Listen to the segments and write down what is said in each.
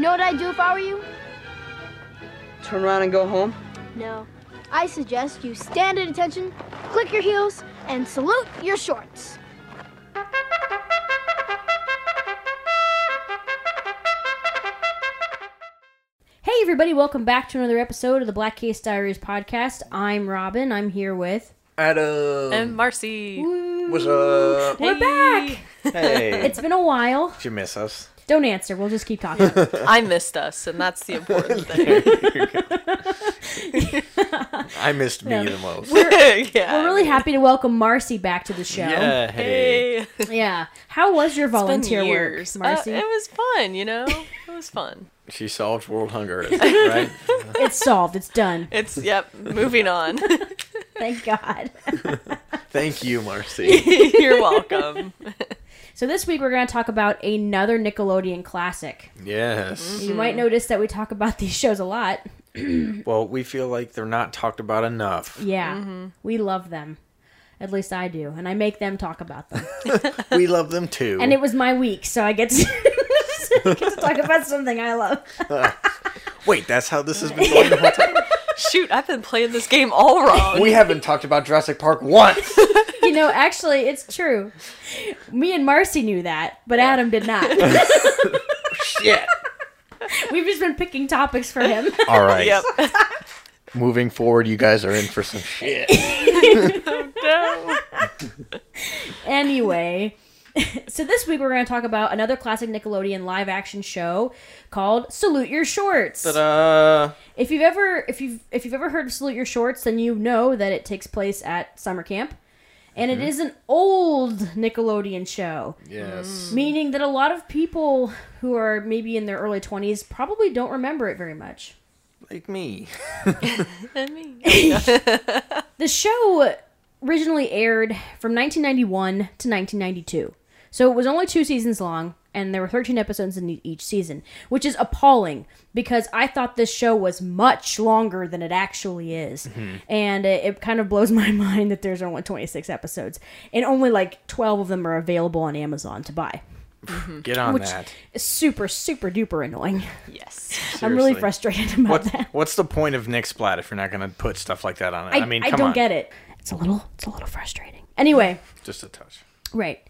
You know what I'd do if I were you? Turn around and go home? No. I suggest you stand at attention, click your heels, and salute your shorts. Hey, everybody, welcome back to another episode of the Black Case Diaries podcast. I'm Robin. I'm here with. Adam. And Marcy. What's up? We're back! Hey. It's been a while. Did you miss us? Don't answer. We'll just keep talking. I missed us, and that's the important thing. I missed me the most. yeah. We're really happy to welcome Marcy back to the show. Yeah, hey. Hey. Yeah. How was your volunteer work, Marcy? Uh, it was fun, you know? It was fun. She solved world hunger, right? it's solved. It's done. It's, yep, moving on. Thank God. Thank you, Marcy. You're welcome. So this week we're going to talk about another Nickelodeon classic. Yes. You might notice that we talk about these shows a lot. Well, we feel like they're not talked about enough. Yeah. Mm-hmm. We love them. At least I do, and I make them talk about them. We love them too. And it was my week, so I get to, get to talk about something I love. Wait, that's how this has been going the whole time? Shoot, I've been playing this game all wrong. We haven't talked about Jurassic Park once. You know, actually, it's true. Me and Marcy knew that, but Adam did not. Shit. We've just been picking topics for him. All right. Yep. Moving forward, you guys are in for some shit. Oh, no. anyway, so this week we're going to talk about another classic Nickelodeon live action show called Salute Your Shorts. Ta-da. If you've ever if you've if you've ever heard of Salute Your Shorts, then you know that it takes place at summer camp. And it mm-hmm. is an old Nickelodeon show, Yes. Mm. meaning that a lot of people who are maybe in their early 20s probably don't remember it very much. Like me. And me. The show originally aired from 1991 to 1992. So it was only two seasons long, and there were 13 episodes in e- each season, which is appalling because I thought this show was much longer than it actually is. Mm-hmm. And it, it kind of blows my mind that there's only 26 episodes, and only like 12 of them are available on Amazon to buy. Mm-hmm. Mm-hmm. Get on Which that. is super, super duper annoying. Yes. I'm really frustrated about What, that. what's the point of Nick Splat if you're not going to put stuff like that on it? I, I, mean, I don't on. get it. It's a little, it's a little frustrating. Anyway. Just a touch. Right.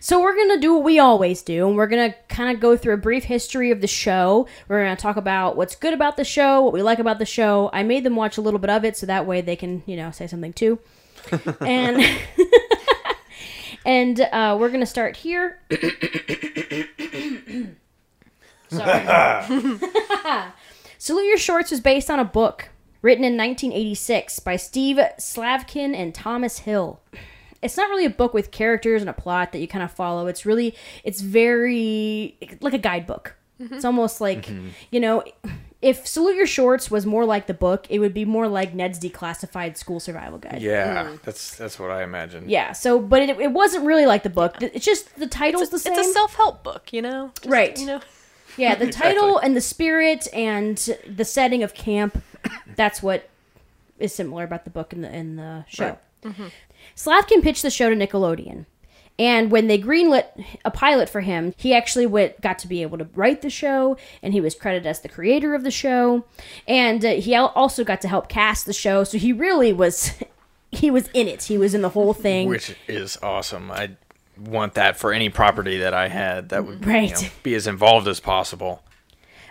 So we're going to do what we always do, and we're going to kind of go through a brief history of the show. We're going to talk about what's good about the show, what we like about the show. I made them watch a little bit of it so that way they can, you know, say something too. and and uh, we're going to start here. Sorry. Salute Your Shorts was based on a book written in 1986 by Steve Slavkin and Thomas Hill it's not really a book with characters and a plot that you kind of follow. It's really, it's very like a guidebook. It's mm-hmm. almost like, mm-hmm. you know, if Salute Your Shorts was more like the book, it would be more like Ned's Declassified School Survival Guide. Yeah, mm-hmm. that's that's what I imagine. Yeah. So, but it, it wasn't really like the book. It's just the title's It's, the same. it's a self help book, you know? Just, Right. You know? Yeah, the Exactly. title and the spirit and the setting of camp, that's what is similar about the book and the and the show. Slavkin pitched the show to Nickelodeon. And when they greenlit a pilot for him, he actually went, got to be able to write the show, and he was credited as the creator of the show. And uh, he also got to help cast the show, so he really was, he was in it. He was in the whole thing. Which is awesome. I want that for any property that I had that would you know, be as involved as possible.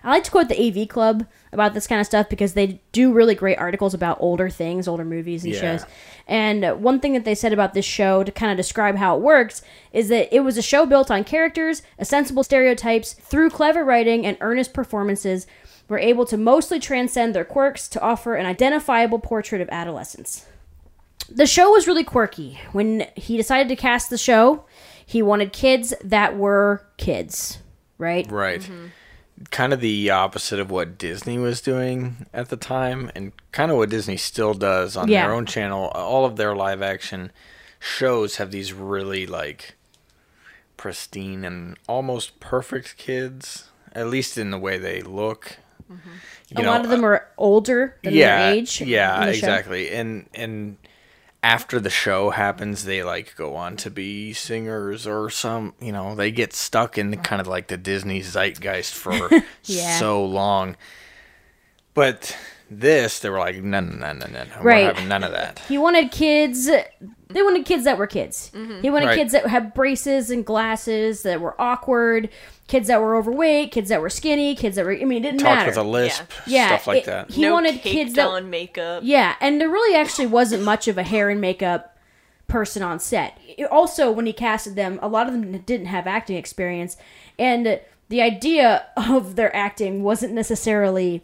I like to quote the AV Club about this kind of stuff because they do really great articles about older things, older movies and Yeah. shows. And one thing that they said about this show to kind of describe how it works is that it was a show built on characters, a sensible stereotypes, through clever writing and earnest performances, were able to mostly transcend their quirks to offer an identifiable portrait of adolescence. The show was really quirky. When he decided to cast the show, he wanted kids that were kids, right? Right. Mm-hmm. Kind of the opposite of what Disney was doing at the time, and kind of what Disney still does on Yeah. their own channel. All of their live action shows have these really like pristine and almost perfect kids, at least in the way they look. Mm-hmm. You a know, lot of them uh, are older than yeah, their age. Yeah, the show. exactly. And and after the show happens, they like go on to be singers or some, you know, they get stuck in the kind of like the Disney zeitgeist for Yeah. so long. But this, they were like, no, no, no, no, no, no. Right. We're having none of that. He wanted kids. They wanted kids that were kids. Mm-hmm. He wanted Right. kids that had braces and glasses that were awkward. Kids that were overweight. Kids that were skinny. Kids that were. I mean, it didn't Talk matter. with a lisp, yeah, stuff like it- that. He no wanted kids that. on makeup. Yeah, and there really actually wasn't much of a hair and makeup person on set. It- Also, when he casted them, a lot of them didn't have acting experience, and the idea of their acting wasn't necessarily.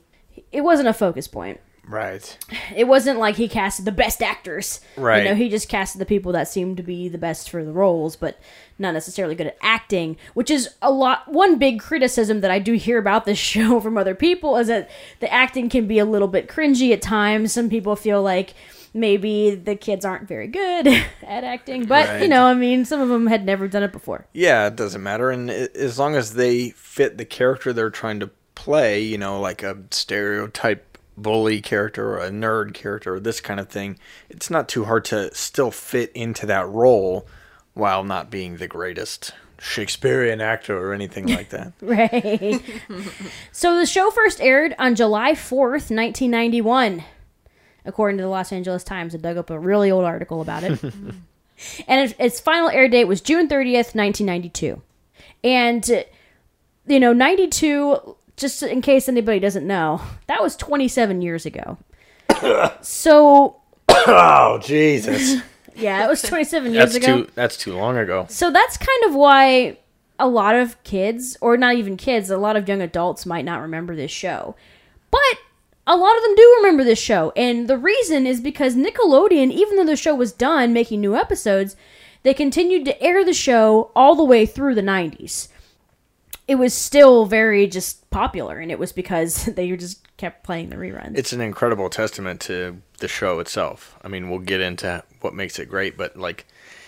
It wasn't a focus point Right. it wasn't like he casted the best actors. Right. You know, he just casted the people that seemed to be the best for the roles, but not necessarily good at acting, which is a lot. One big criticism that I do hear about this show from other people is that the acting can be a little bit cringy at times. Some people feel like maybe the kids aren't very good at acting, but you know, I mean, some of them had never done it before. Yeah, it doesn't matter. And as long as they fit the character they're trying to play, you know, like a stereotype bully character or a nerd character or this kind of thing, it's not too hard to still fit into that role while not being the greatest Shakespearean actor or anything like that. Right. so the show first aired on July 4th, 1991, according to the Los Angeles Times. I dug up a really old article about it. and its, final air date was June 30th, 1992. And, you know, 92, just in case anybody doesn't know, that was 27 years ago. so, oh, Jesus. yeah, it was 27 years That's ago. too that's too long ago. So that's kind of why a lot of kids, or not even kids, a lot of young adults might not remember this show. But a lot of them do remember this show. And the reason is because Nickelodeon, even though the show was done making new episodes, they continued to air the show all the way through the 90s. It was still very just popular, and it was because they just kept playing the reruns. It's an incredible testament to the show itself. I mean, we'll get into what makes it great, but like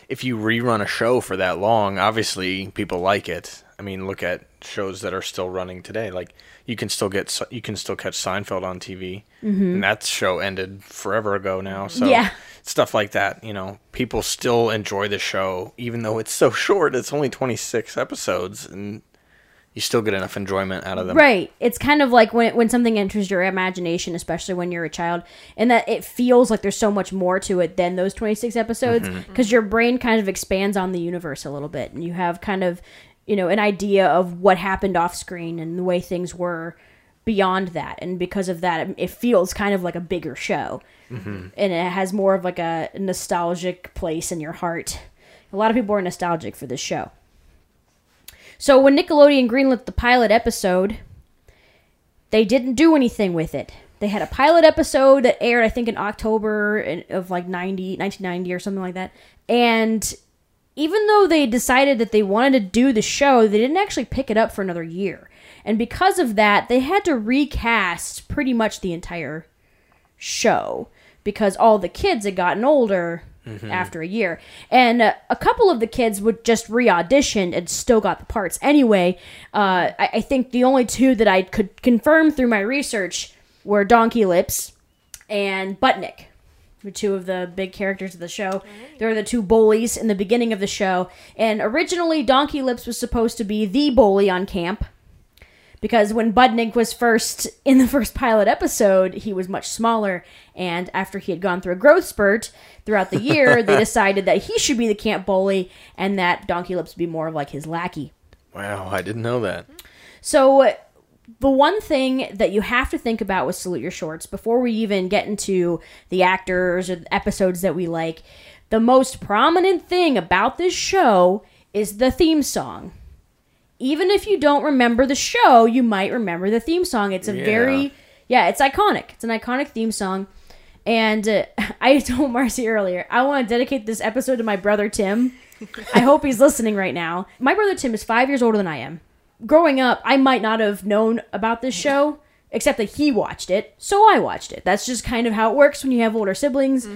if you rerun a show for that long, obviously people like it. I mean, look at shows that are still running today. Like you can still get you can still catch Seinfeld on TV, mm-hmm. and that show ended forever ago now. So Yeah. stuff like that, you know, people still enjoy the show even though it's so short. It's only 26 episodes and you still get enough enjoyment out of them. Right. It's kind of like when when something enters your imagination, especially when you're a child, and that it feels like there's so much more to it than those 26 episodes mm-hmm. because your brain kind of expands on the universe a little bit, and you have kind of you know an idea of what happened off screen and the way things were beyond that, and because of that, it- it feels kind of like a bigger show, mm-hmm. and it has more of like a nostalgic place in your heart. A lot of people are nostalgic for this show. So when Nickelodeon greenlit the pilot episode, they didn't do anything with it. They had a pilot episode that aired, I think, in October of like 90, 1990 or something like that. And even though they decided that they wanted to do the show, they didn't actually pick it up for another year. And because of that, they had to recast pretty much the entire show because all the kids had gotten older after a year. And uh, a couple of the kids would just re auditioned and still got the parts anyway. Uh, I, I think the only two that I could confirm through my research were Donkey Lips and Budnick. The two of the big characters of the show. They're the two bullies in the beginning of the show. And originally, Donkey Lips was supposed to be the bully on camp because when Budnick was first in the first pilot episode, he was much smaller, and after he had gone through a growth spurt throughout the year, they decided that he should be the camp bully and that Donkey Lips would be more of like his lackey. Wow, I didn't know that. So, the one thing that you have to think about with Salute Your Shorts before we even get into the actors or the episodes that we like, the most prominent thing about this show is the theme song. Even if you don't remember the show, you might remember the theme song. It's a Yeah. very, yeah, it's iconic. It's an iconic theme song. And uh, I told Marcy earlier, I want to dedicate this episode to my brother Tim. I hope he's listening right now. My brother Tim is five years older than I am. Growing up, I might not have known about this show, except that he watched it, so I watched it. That's just kind of how it works when you have older siblings.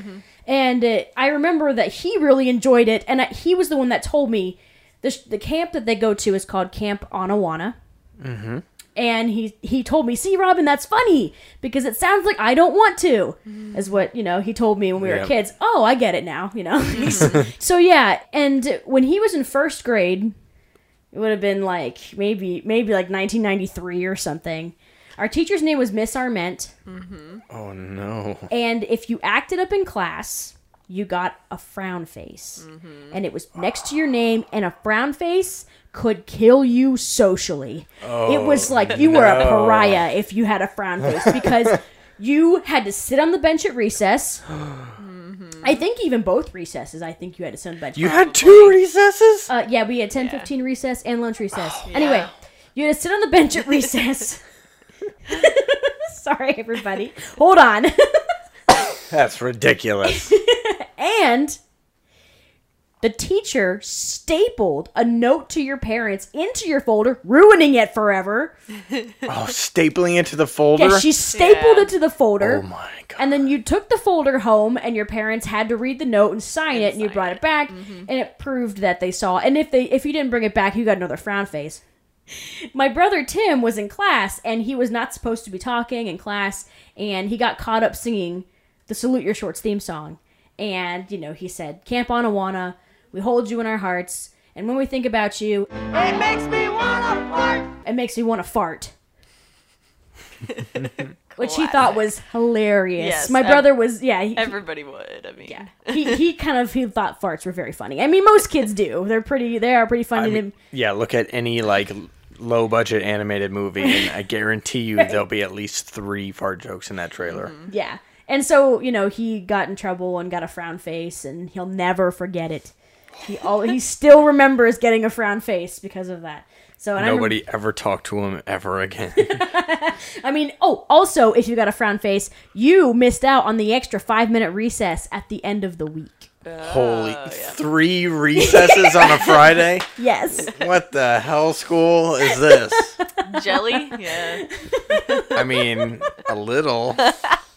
And uh, I remember that he really enjoyed it, and I, he was the one that told me the, sh- the camp that they go to is called Camp Anawanna. Mm-hmm. And he he told me, "See, Robin, that's funny because it sounds like I don't want to." Mm. Is what you know he told me when we were Yeah. kids. Oh, I get it now. You know. Mm. so yeah, and when he was in first grade, it would have been like maybe maybe like 1993 or something. Our teacher's name was Miss Arment, mm-hmm. Oh no. and if you acted up in class, you got a frown face. And it was next to your name, and a frown face could kill you socially. it was like you were a pariah if you had a frown face because you had to sit on the bench at recess. I think even both recesses, I think you had to sit on the bench. You had two recesses? Uh, yeah, we had 10, 15 recess and lunch recess. Anyway, you had to sit on the bench at recess. Sorry, everybody. Hold on. That's ridiculous. and the teacher stapled a note to your parents into your folder, ruining it forever. oh, stapling it to the folder? Yeah, she stapled Yeah. it to the folder. oh my god. And then you took the folder home, and your parents had to read the note and sign it, and you brought it. it back, mm-hmm. and it proved that they saw. And if they if you didn't bring it back, you got another frown face. My brother Tim was in class, and he was not supposed to be talking in class, and he got caught up singing the "Salute Your Shorts" theme song. And you know, he said, "Camp Anawanna, we hold you in our hearts, and when we think about you, it makes me wanna fart." It makes me want to fart. Which he thought was hilarious. Yes, My ev- brother was yeah. He, Everybody would. I mean, yeah. he he kind of he thought farts were very funny. I mean, most kids do. They're pretty. They are pretty I funny. mean, to, yeah, look at any like low budget animated movie and I guarantee you there'll be at least 3 fart jokes in that trailer. Mm-hmm. yeah. And so you know he got in trouble and got a frown face, and he'll never forget it. He all he still remembers getting a frown face because of that. So and I rem- Nobody ever talked to him ever again. I mean, oh, also, if you got a frown face, you missed out on the extra five minute recess at the end of the week. Holy 3 recesses on a Friday? Yes. What the hell school is this? jelly. Yeah. I mean, a little.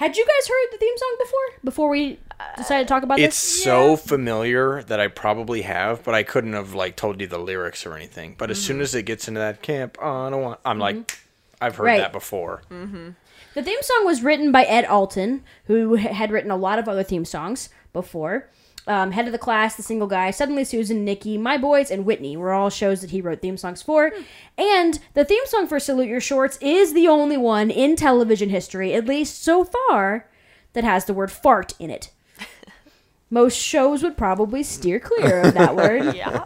Had you guys heard the theme song before? Before we decided to talk about It's this? It's so familiar that I probably have, but I couldn't have like told you the lyrics or anything. But as mm-hmm. soon as it gets into that camp Anawanna, I'm like, mm-hmm. I've heard Right. that before. Mm-hmm. The theme song was written by Ed Alton, who had written a lot of other theme songs before. Um, Head of the Class, The Single Guy, Suddenly Susan, Nikki, My Boys, and Whitney were all shows that he wrote theme songs for. And the theme song for Salute Your Shorts is the only one in television history, at least so far, that has the word fart in it. Most shows would probably steer clear of that word, Yeah.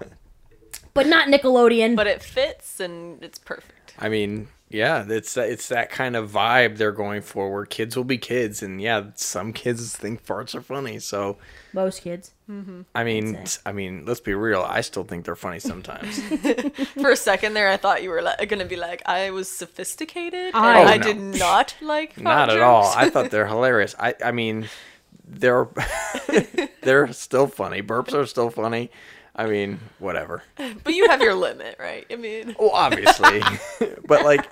but not Nickelodeon. But it fits and it's perfect. I mean, yeah, it's it's that kind of vibe they're going for, where kids will be kids, and yeah, some kids think farts are funny. So, Most kids. I mean, I'd say. I mean, let's be real. I still think they're funny sometimes. For a second there, I thought you were like, gonna be like, I was sophisticated. I- and Oh, I no. did not like. fart Not at all. I thought they're hilarious. I I mean, they're they're still funny. Burps are still funny. I mean, whatever. But you have your limit, right? I mean, Well, obviously, but like,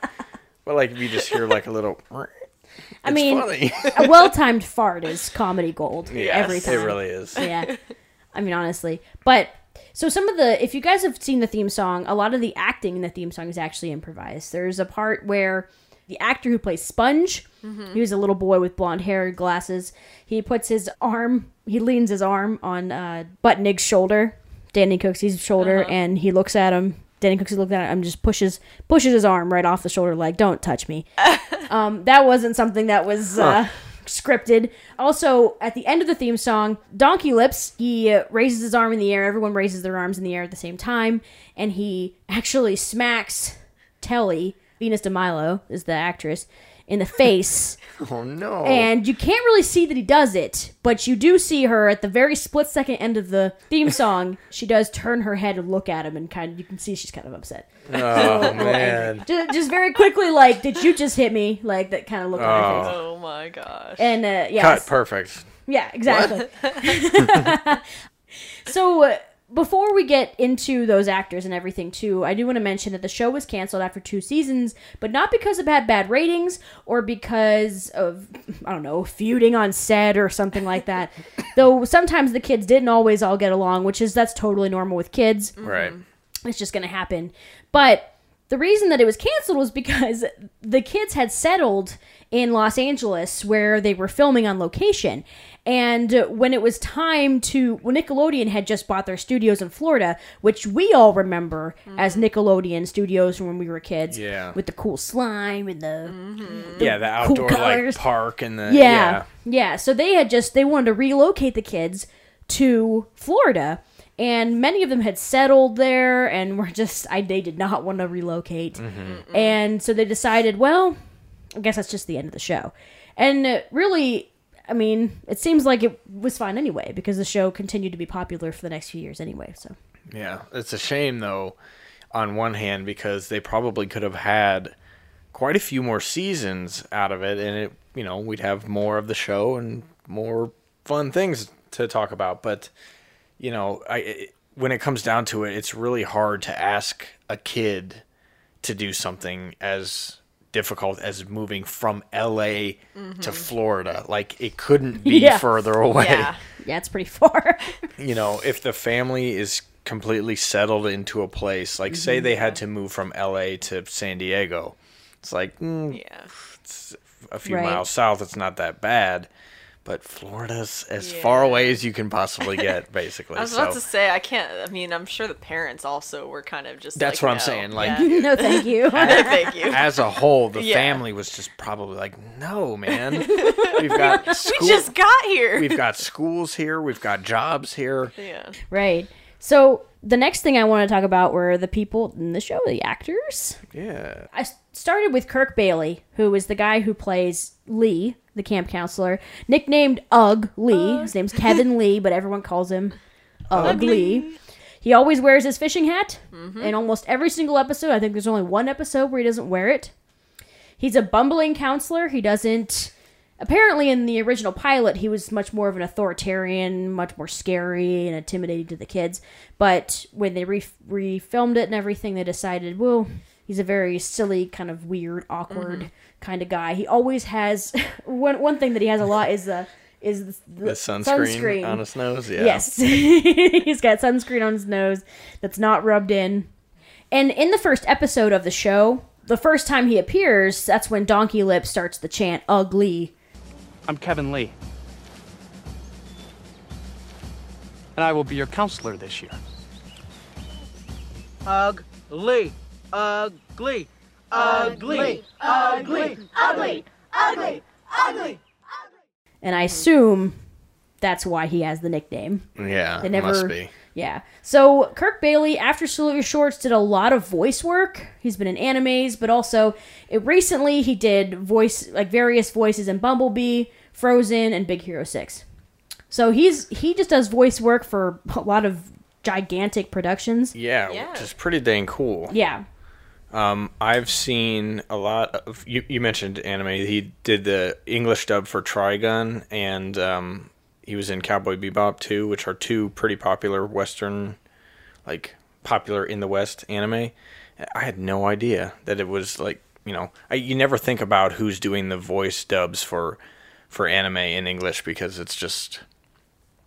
but like if you just hear like a little, I it's mean, a well-timed fart is comedy gold Yeah, every time. it really is. yeah. I mean, honestly. But so some of the, if you guys have seen the theme song, a lot of the acting in the theme song is actually improvised. There's a part where the actor who plays Sponge, he was a little boy with blonde hair, glasses. He puts his arm, he leans his arm on uh, Budnick's shoulder, Danny Cooksey's shoulder, and he looks at him. Danny Cooksey looks at him, and just pushes pushes his arm right off the shoulder, like "Don't touch me." um, that wasn't something that was uh, scripted. Also, at the end of the theme song, Donkey Lips, he uh, raises his arm in the air. Everyone raises their arms in the air at the same time, and he actually smacks Telly, Venus de Milo is the actress, in the face. Oh no! and you can't really see that he does it, but you do see her at the very split second end of the theme song. she does turn her head and look at him, and kind of you can see she's kind of upset. oh man! Just, just very quickly, like, did you just hit me? Like that kind of look on her face. oh my gosh. And uh, yeah, Cut perfect. yeah, exactly. so uh, before we get into those actors and everything too, I do want to mention that the show was canceled after two seasons, but not because it had bad ratings or because of I don't know feuding on set or something like that. Though sometimes the kids didn't always all get along, which is that's totally normal with kids. Mm-hmm. Right. It's just going to happen. But the reason that it was canceled was because the kids had settled in Los Angeles where they were filming on location. And when it was time to, well, Nickelodeon had just bought their studios in Florida, which we all remember as mm-hmm. Nickelodeon studios from when we were kids. Yeah. With the cool slime and the. Mm-hmm. yeah, the outdoor like park and the Yeah. yeah. yeah. So they had just, they wanted to relocate the kids to Florida. And many of them had settled there and were just, I, they did not want to relocate. Mm-hmm. And so they decided, well, I guess that's just the end of the show. And uh, really, I mean, it seems like it was fine anyway because the show continued to be popular for the next few years anyway. So Yeah, it's a shame though, on one hand, because they probably could have had quite a few more seasons out of it, and it, you know, we'd have more of the show and more fun things to talk about. But you know, I it, when it comes down to it, it's really hard to ask a kid to do something as difficult as moving from LA to Florida. Like it couldn't be Yeah. further away Yeah. yeah, it's pretty far. you know, if the family is completely settled into a place, like say they had to move from LA to San Diego, it's like mm, Yeah. it's a few Right. miles south. It's not that bad, but Florida's as far away as you can possibly get, basically. I was so about to say I can't. I mean, I'm sure the parents also were kind of just. That's like, what I'm saying, like- Yeah. no, thank you. thank you. as a whole, the Yeah. family was just probably like, no, man, we've got We just got here. we've got schools here, we've got jobs here. yeah. right. So the next thing I want to talk about were the people in the show, the actors. Yeah. I started with Kirk Bailey, who is the guy who plays Lee, the camp counselor, nicknamed Ugg Lee. His name's Kevin Lee, but everyone calls him Ugg Lee. He always wears his fishing hat in almost every single episode. I think there's only one episode where he doesn't wear it. He's a bumbling counselor. He doesn't. Apparently, in the original pilot, he was much more of an authoritarian, much more scary and intimidating to the kids. But when they re- refilmed it and everything, they decided, well, he's a very silly, kind of weird, awkward mm-hmm. kind of guy. He always has one. One thing that he has a lot is the is the, The sunscreen, on his nose. Yeah. Yes. He's got sunscreen on his nose that's not rubbed in. And in the first episode of the show, the first time he appears, that's when Donkey Lip starts the chant ugly. I'm Kevin Lee. And I will be your counselor this year. Ugly. Ugly. Ugly. Ugly. Ugly, ugly, ugly. And I assume that's why he has the nickname. Yeah. They it never must be. Yeah. So Kirk Bailey, after Salute Your Shorts, did a lot of voice work. He's been in animes, but also it, recently he did voice like various voices in Bumblebee, Frozen, and Big Hero Six. So he's he just does voice work for a lot of gigantic productions. Yeah, Yeah. which is pretty dang cool. Yeah. Um, I've seen a lot of. You, you mentioned anime. He did the English dub for Trigun, and um, he was in Cowboy Bebop too, which are two pretty popular Western, like popular in the West anime. I had no idea that it was like you know. I, you never think about who's doing the voice dubs for for anime in English because it's just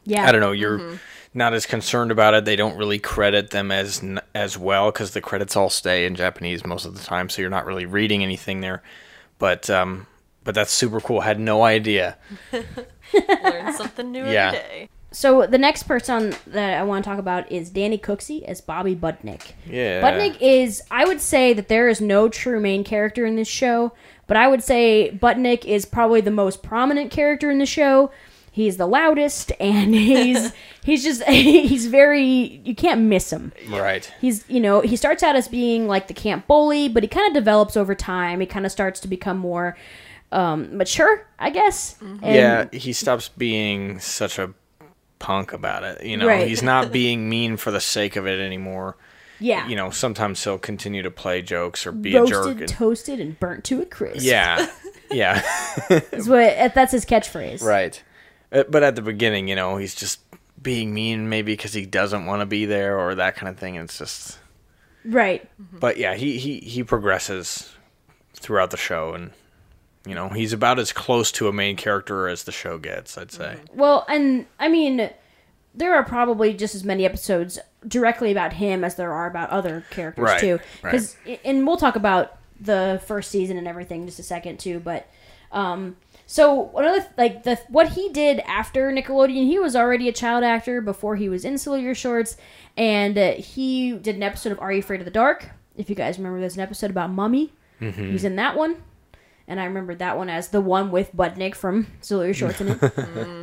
Yeah. I don't know. You're not as concerned about it. They don't really credit them as as well because the credits all stay in Japanese most of the time, so you're not really reading anything there. But um, but that's super cool. I Had no idea. Learn something new Yeah. every day. So the next person that I want to talk about is Danny Cooksey as Bobby Budnick. Yeah. Budnick is, I would say that there is no true main character in this show, but I would say Budnick is probably the most prominent character in the show. He's the loudest, and he's he's just he's very you can't miss him. Right. He's you know he starts out as being like the camp bully, but he kind of develops over time. He kind of starts to become more um, mature, I guess. And- yeah, he stops being such a punk about it. You know, Right. he's not being mean for the sake of it anymore. yeah. You know, sometimes he'll continue to play jokes or be a jerk. and- toasted, and burnt to a crisp. yeah. Yeah. That's what that's his catchphrase. Right. Uh, But at the beginning, you know, he's just being mean maybe because he doesn't want to be there or that kind of thing. It's just, Right. but yeah, he, he, he progresses throughout the show and, you know, he's about as close to a main character as the show gets, I'd say. Well, and I mean, there are probably just as many episodes directly about him as there are about other characters Right, too. right. Because and we'll talk about the first season and everything in just a second too. But um, so the like the what he did after Nickelodeon, he was already a child actor before he was in Your Shorts, and uh, he did an episode of Are You Afraid of the Dark? If you guys remember, there's an episode about Mummy. He's in that one. And I remembered that one as the one with Budnick from Salute Your Shorts in it.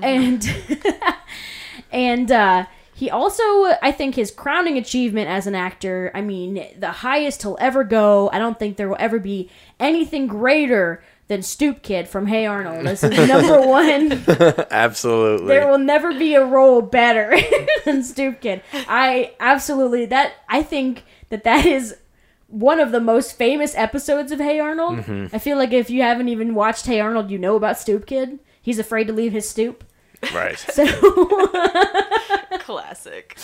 and and uh, he also, I think, his crowning achievement as an actor. I mean, the highest he'll ever go. I don't think there will ever be anything greater than Stoop Kid from Hey Arnold. This is number one. Absolutely. There will never be a role better than Stoop Kid. I absolutely that. I think that that is one of the most famous episodes of Hey Arnold. Mm-hmm. I feel like if you haven't even watched Hey Arnold, you know about Stoop Kid. He's afraid to leave his stoop. right. So, Classic.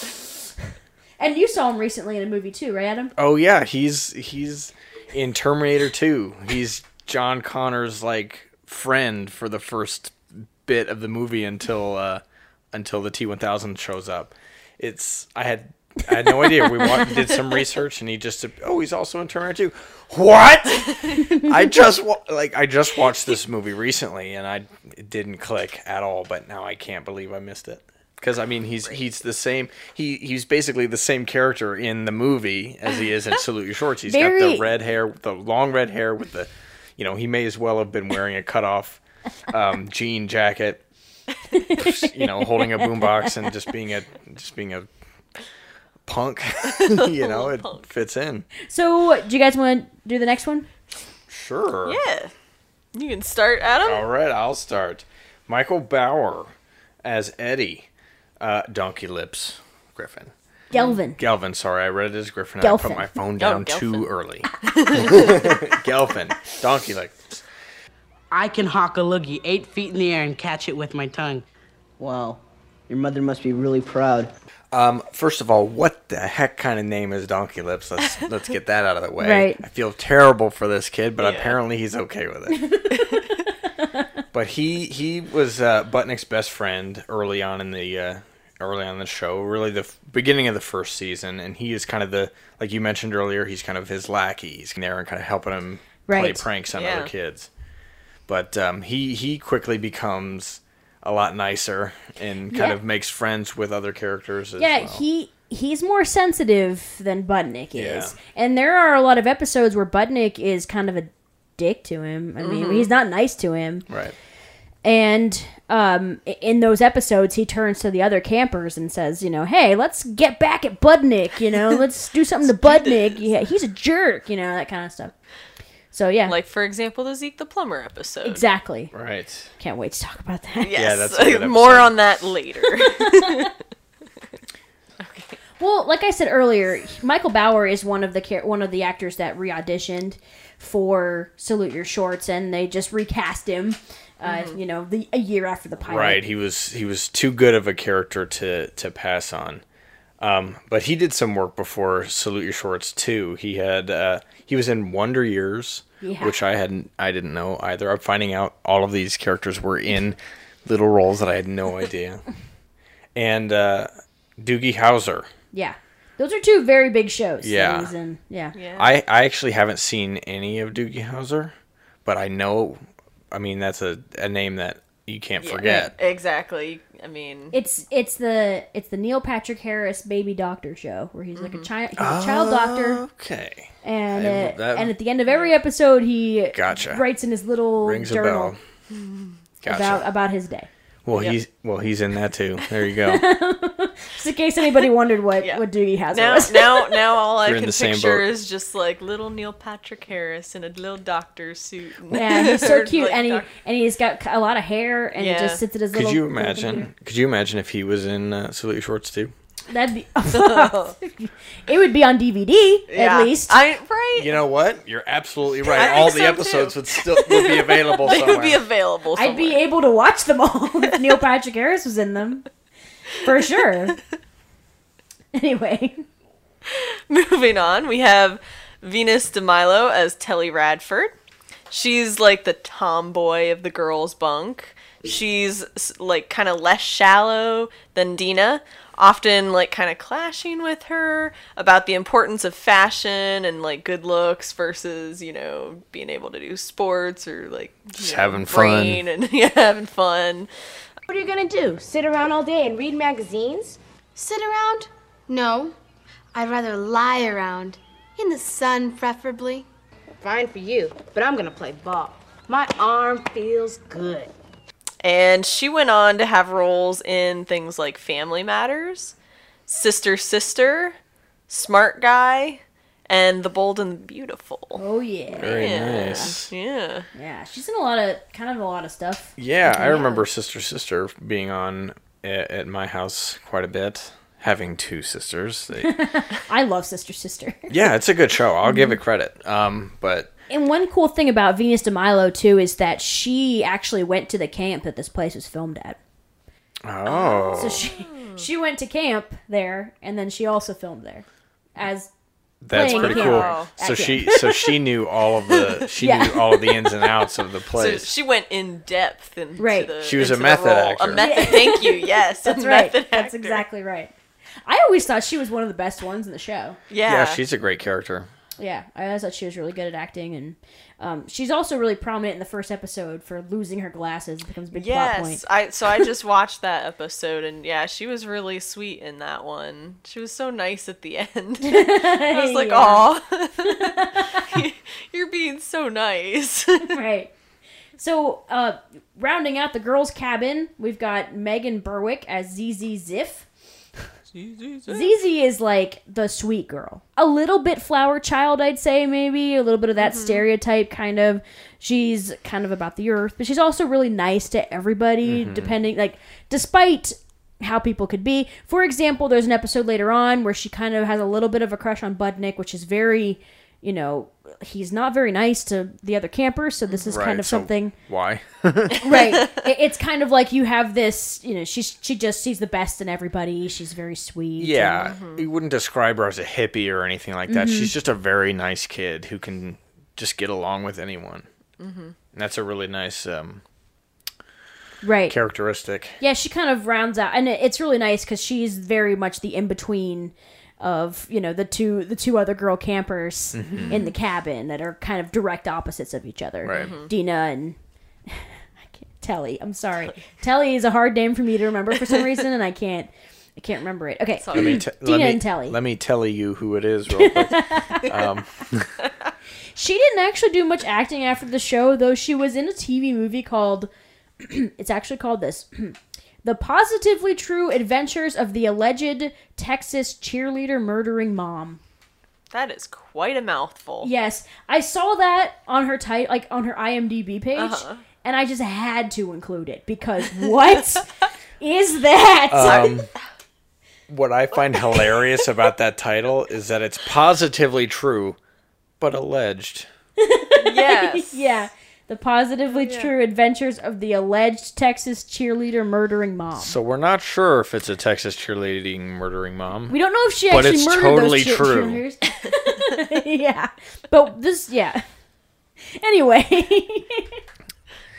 and you saw him recently in a movie too, right, Adam? Oh yeah, he's he's in Terminator 2. He's John Connor's like friend for the first bit of the movie until uh until the T1000 shows up. It's I had I had no idea. We wa- did some research and he just said, oh he's also in Terminator 2. What? I just wa- like I just watched this movie recently and I it didn't click at all, but now I can't believe I missed it. Because I mean, he's he's the same. He he's basically the same character in the movie as he is in Salute Your Shorts. He's got the red hair, the long red hair with the, you know, he may as well have been wearing a cutoff um, jean jacket, you know, holding a boombox and just being a just being a punk. you know, it fits in. So, do you guys want to do the next one? Sure. Yeah. You can start, Adam. All right, I'll start. Michael Bower as Eddie, uh, Donkey Lips Griffin. Gelvin. Gelvin, sorry, I read it as Griffin. and I put my phone down too early. Gelfin, donkey Lips. I can hawk a loogie eight feet in the air and catch it with my tongue. Wow. Your mother must be really proud. Um, first of all, what the heck kind of name is Donkey Lips? Let's let's get that out of the way. Right. I feel terrible for this kid, but Yeah. apparently he's okay with it. but he he was uh, Budnick's best friend early on in the uh, early on in the show, really the f- beginning of the first season, and he is kind of the like you mentioned earlier. He's kind of his lackey. He's there and kind of helping him play pranks on Yeah. other kids. But um, he he quickly becomes a lot nicer and kind Yeah. of makes friends with other characters as Yeah, well. he he's more sensitive than Budnick is, Yeah. and there are a lot of episodes where Budnick is kind of a dick to him. I mean, he's not nice to him, right. and um, in those episodes, he turns to the other campers and says, you know, hey, let's get back at Budnick. You know, let's do something to Budnick. Yeah, he's a jerk. You know, that kind of stuff. So yeah, Like, for example, the Zeke the Plumber episode. exactly. Right. Can't wait to talk about that. Yes. that's a good More on that later. Well, like I said earlier, Michael Bower is one of the one of the actors that re-auditioned for Salute Your Shorts, and they just recast him. Uh, You know, the a year after the pilot. Right. He was he was too good of a character to to pass on. Um, but he did some work before Salute Your Shorts too. He had uh, he was in Wonder Years, Yeah. which I hadn't I didn't know either. I'm finding out all of these characters were in little roles that I had no idea. and uh, Doogie Howser. Yeah, those are two very big shows. that Yeah. he's in. Yeah. yeah. I, I actually haven't seen any of Doogie Howser, but I know. I mean, that's a, a name that you can't Yeah, forget. Exactly. I mean, It's it's the it's the Neil Patrick Harris Baby Doctor show where he's like a child he's a child doctor Okay. and I- uh, that- and at the end of every episode he Gotcha. writes in his little Rings a journal bell. Gotcha. about about his day. well, Yep. he's well, he's in that too. There you go. Just in case anybody wondered what Yeah. what Doogie has now, was. now, now, all I You're in can the same picture is just like little Neil Patrick Harris in a little doctor suit. Yeah, he's so cute, like, and he doc- and he's got a lot of hair, and Yeah. he just sits at his could little. you imagine? computer. Could you imagine if he was in uh, Salute Shorts too? That'd be. it would be on DVD Yeah. at least. I right. You know what? You're absolutely right. all the so episodes too. would still would be available they somewhere. would be available. I'd be able to watch them all if Neil Patrick Harris was in them, for sure. Anyway, Moving on, we have Venus de Milo as Telly Radford. She's like the tomboy of the girls' bunk. she's like kind of less shallow than Dina, often like kind of clashing with her about the importance of fashion and like good looks versus, you know, being able to do sports or like Just know, having fun. and yeah, having fun. What are you gonna do? Sit around all day and read magazines? Sit around? No. I'd rather lie around. In the sun, preferably. Fine for you, but I'm gonna play ball. My arm feels good. And she went on to have roles in things like Family Matters, Sister Sister, Smart Guy, and The Bold and the Beautiful. Oh yeah. Very Yeah. nice. Yeah. Yeah, she's in a lot of kind of a lot of stuff. Yeah, I remember Sister Sister being on at, at my house quite a bit. Having two sisters, They- I love Sister Sister. yeah, it's a good show. I'll give it credit. Um, but And one cool thing about Venus de Milo too is that she actually went to the camp that this place was filmed at. oh, So she she went to camp there, and then she also filmed there as that's pretty camp cool. at So she so she knew all of the she Yeah. knew all of the ins and outs of the place. So she went in depth into Right. the. She was a method actor. A method. Thank you. Yes, That's a right. Method That's exactly right. I always thought she was one of the best ones in the show. Yeah. yeah, she's a great character. Yeah, I thought she was really good at acting, and um, she's also really prominent in the first episode for losing her glasses. It becomes a big plot point. Yes, I so I just watched that episode and yeah, she was really sweet in that one. She was so nice at the end. I was like, "Aw, you're being so nice." right. So, uh, rounding out the girls' cabin, we've got Megan Berwick as ZZ Ziff. ZZ is like the sweet girl. A little bit flower child, I'd say, maybe. A little bit of that mm-hmm. stereotype, kind of. She's kind of about the earth, but she's also really nice to everybody, mm-hmm. depending, like, despite how people could be. For example, there's an episode later on where she kind of has a little bit of a crush on Budnick, which is very, you know, he's not very nice to the other campers, so this is kind of so something Why? right It- it's kind of like you have this you know she's she just sees the best in everybody she's very sweet Yeah, Mm-hmm. you wouldn't describe her as a hippie or anything like that. She's just a very nice kid who can just get along with anyone. Mm-hmm. And that's a really nice um, right characteristic. yeah she kind of rounds out and it's really nice because she's very much the in-between of you know the two the two other girl campers in the cabin that are kind of direct opposites of each other Right. Mhm. dina and I can't, telly i'm sorry telly is a hard name for me to remember for some reason and i can't i can't remember it okay Let me, t- Dina let me, and Telly. Let me tell you who it is real quick. She didn't actually do much acting after the show, though she was in a TV movie called. it's actually called this The Positively True Adventures of the Alleged Texas Cheerleader Murdering Mom. that is quite a mouthful. Yes, I saw that on her title, like on her IMDb page, Uh-huh. and I just had to include it because what is that? Um, what I find hilarious about that title is that it's positively true, but alleged. Yes. yeah. The positively true adventures of the alleged Texas cheerleader murdering mom. So we're not sure if it's a Texas cheerleading murdering mom. We don't know if she But actually murdered totally those cheer- true. cheerleaders. yeah, but this, yeah. Anyway,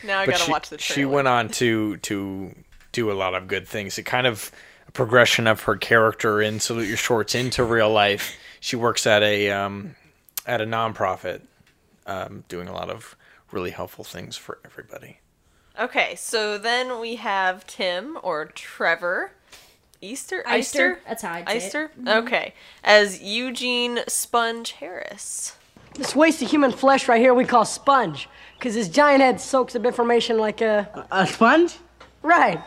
Now I but gotta she, watch the she went on to to do a lot of good things. It kind of a progression of her character in Salute Your Shorts into real life. She works at a um, at a nonprofit, um, doing a lot of really helpful things for everybody. Okay, so then we have Tim or Trevor Easter Eister, Eister that's how I'd say it. Mm-hmm. Okay, as Eugene Sponge Harris. This waste of human flesh right here we call sponge, because his giant head soaks up information like a. A sponge? Right.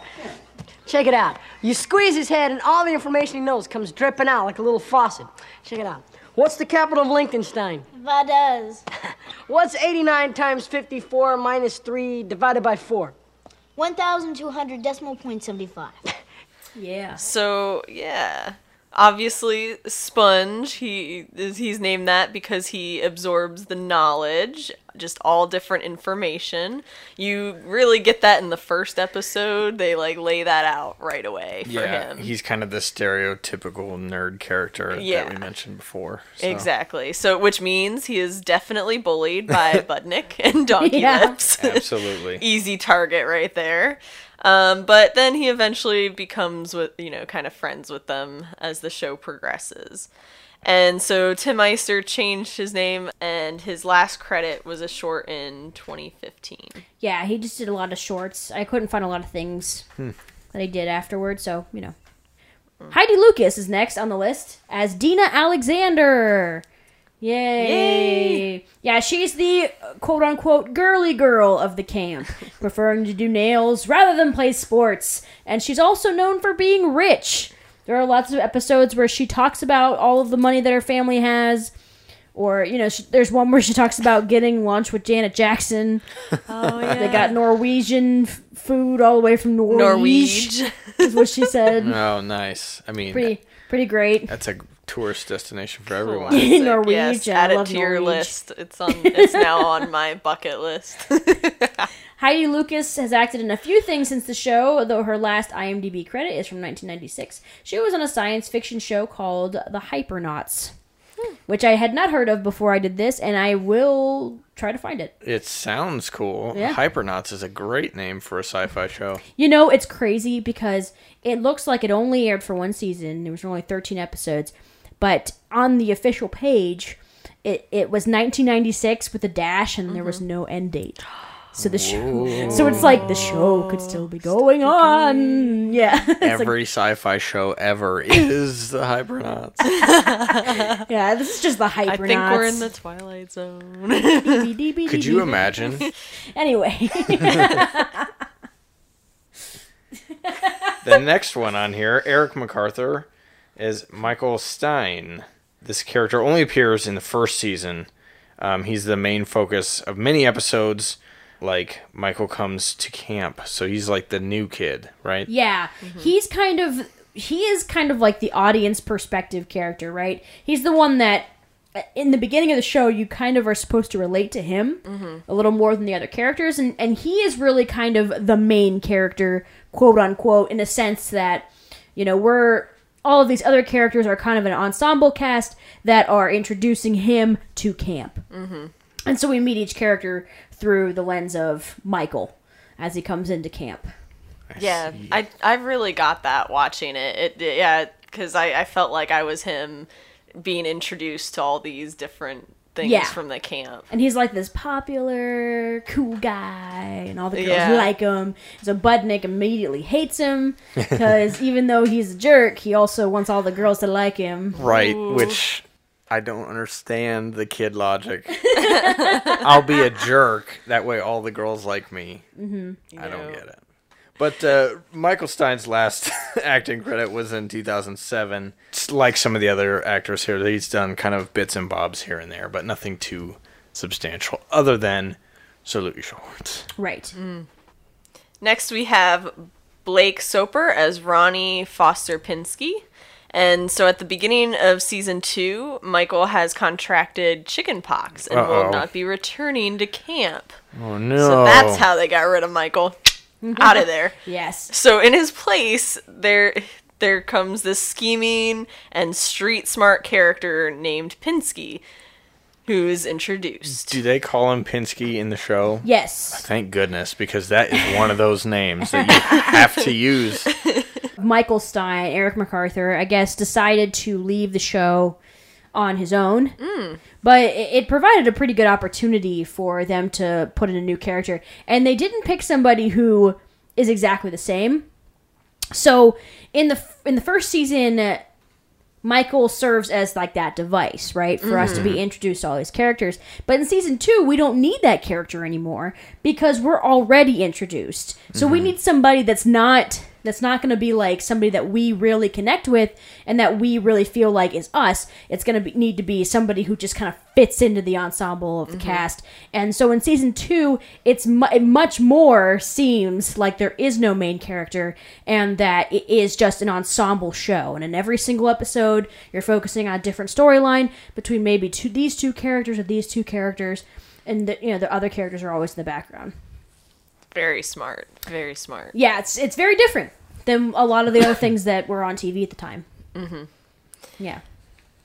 Check it out. You squeeze his head, and all the information he knows comes dripping out like a little faucet. Check it out. What's the capital of Liechtenstein? Vaduz. What's 89 times 54 minus 3 divided by 4? 1,200 decimal point 75. yeah. So yeah, obviously sponge he is he's named that because he absorbs the knowledge just all different information you really get that in the first episode they like lay that out right away for yeah, him he's kind of the stereotypical nerd character Yeah. that we mentioned before. so. exactly so which means he is definitely bullied by budnick and donkey Yeah. lips Absolutely. easy target right there. Um, but then he eventually becomes with you know kind of friends with them as the show progresses. And so Tim Meister changed his name, and his last credit was a short in 2015. Yeah, he just did a lot of shorts. I couldn't find a lot of things that he did afterward, so you know. Heidi Lucas is next on the list as Dina Alexander. Yay! Yeah, she's the quote unquote girly girl of the camp, preferring to do nails rather than play sports. And she's also known for being rich. There are lots of episodes where she talks about all of the money that her family has. Or, you know, sh there's one where she talks about getting lunch with Janet Jackson. Oh yeah, They got Norwegian f- food all the way from Norwich, Norwege. is what she said. Oh, nice. I mean, pretty, pretty great. that's a tourist destination for everyone. Classic. Norwege, Yes, I add it to your Norwege. list. It's on. It's now on my bucket list. Heidi Lucas has acted in a few things since the show, though her last IMDb credit is from 1996. She was on a science fiction show called The Hypernauts, hmm. which I had not heard of before I did this, and I will try to find it. It sounds cool. Yeah. Hypernauts is a great name for a sci-fi show. You know, it's crazy because it looks like it only aired for one season. There was only 13 episodes. But on the official page, it, it was 1996 with a dash and there was mm-hmm. no end date. So the show, so it's like the show could still be going on. Yeah, It's like, Every sci-fi show ever is the Hypernauts. yeah. This is just the hypernauts. I think we're in the twilight zone. Could you imagine? Anyway, The next one on here, Eric MacArthur, is Michael Stein. This character only appears in the first season. Um, he's the main focus of many episodes. Like Michael comes to camp, so he's like the new kid, right? Yeah, he's kind of he is kind of like the audience perspective character, right? He's the one that in the beginning of the show you kind of are supposed to relate to him a little more than the other characters and and he is really kind of the main character, quote unquote, in a sense that you know, we're all of these other characters are kind of an ensemble cast that are introducing him to camp. Mm-hmm. And so we meet each character through the lens of Michael as he comes into camp. Yeah, I I really got that watching it. It yeah, because I I felt like I was him being introduced to all these different things Yeah. from the camp. And he's like this popular, cool guy, and all the girls Yeah. like him. So Budnick immediately hates him because even though he's a jerk, he also wants all the girls to like him. Right, which I don't understand the kid logic. I'll be a jerk. That way all the girls like me. Mm-hmm. I don't No. get it. But uh, Michael Stein's last acting credit was in 2007. It's like some of the other actors here, he's done kind of bits and bobs here and there, but nothing too substantial other than Salute Your Shorts. Right. Next, we have Blake Soper as Ronnie Foster Pinsky. And so at the beginning of season two, Michael has contracted chickenpox and Uh-oh. will not be returning to camp. Oh no. So that's how they got rid of Michael. Out of there. Yes. So in his place, there there comes this scheming and street smart character named Pinsky, who is introduced. Do they call him Pinsky in the show? Yes. Thank goodness, because that is one of those names that you have to use. Michael Stein, Eric MacArthur, I guess, decided to leave the show on his own. Mm. But it, it provided a pretty good opportunity for them to put in a new character. And they didn't pick somebody who is exactly the same. So in the f- in the first season, Michael serves as like that device, right, for us to be mm-hmm. introduced to all these characters. But in season two, we don't need that character anymore because we're already introduced. So we mm-hmm. need somebody that's not That's not going to be like somebody that we really connect with and that we really feel like is us. It's going to need to be somebody who just kind of fits into the ensemble of the mm-hmm. cast. And so in season two, it's mu- it much more seems like there is no main character and that it is just an ensemble show. And in every single episode, you're focusing on a different storyline between maybe two, these two characters or these two characters, and the, you know the other characters are always in the background. Very smart. Very smart. Yeah, it's it's very different than a lot of the other things that were on TV at the time. Mm-hmm. Yeah.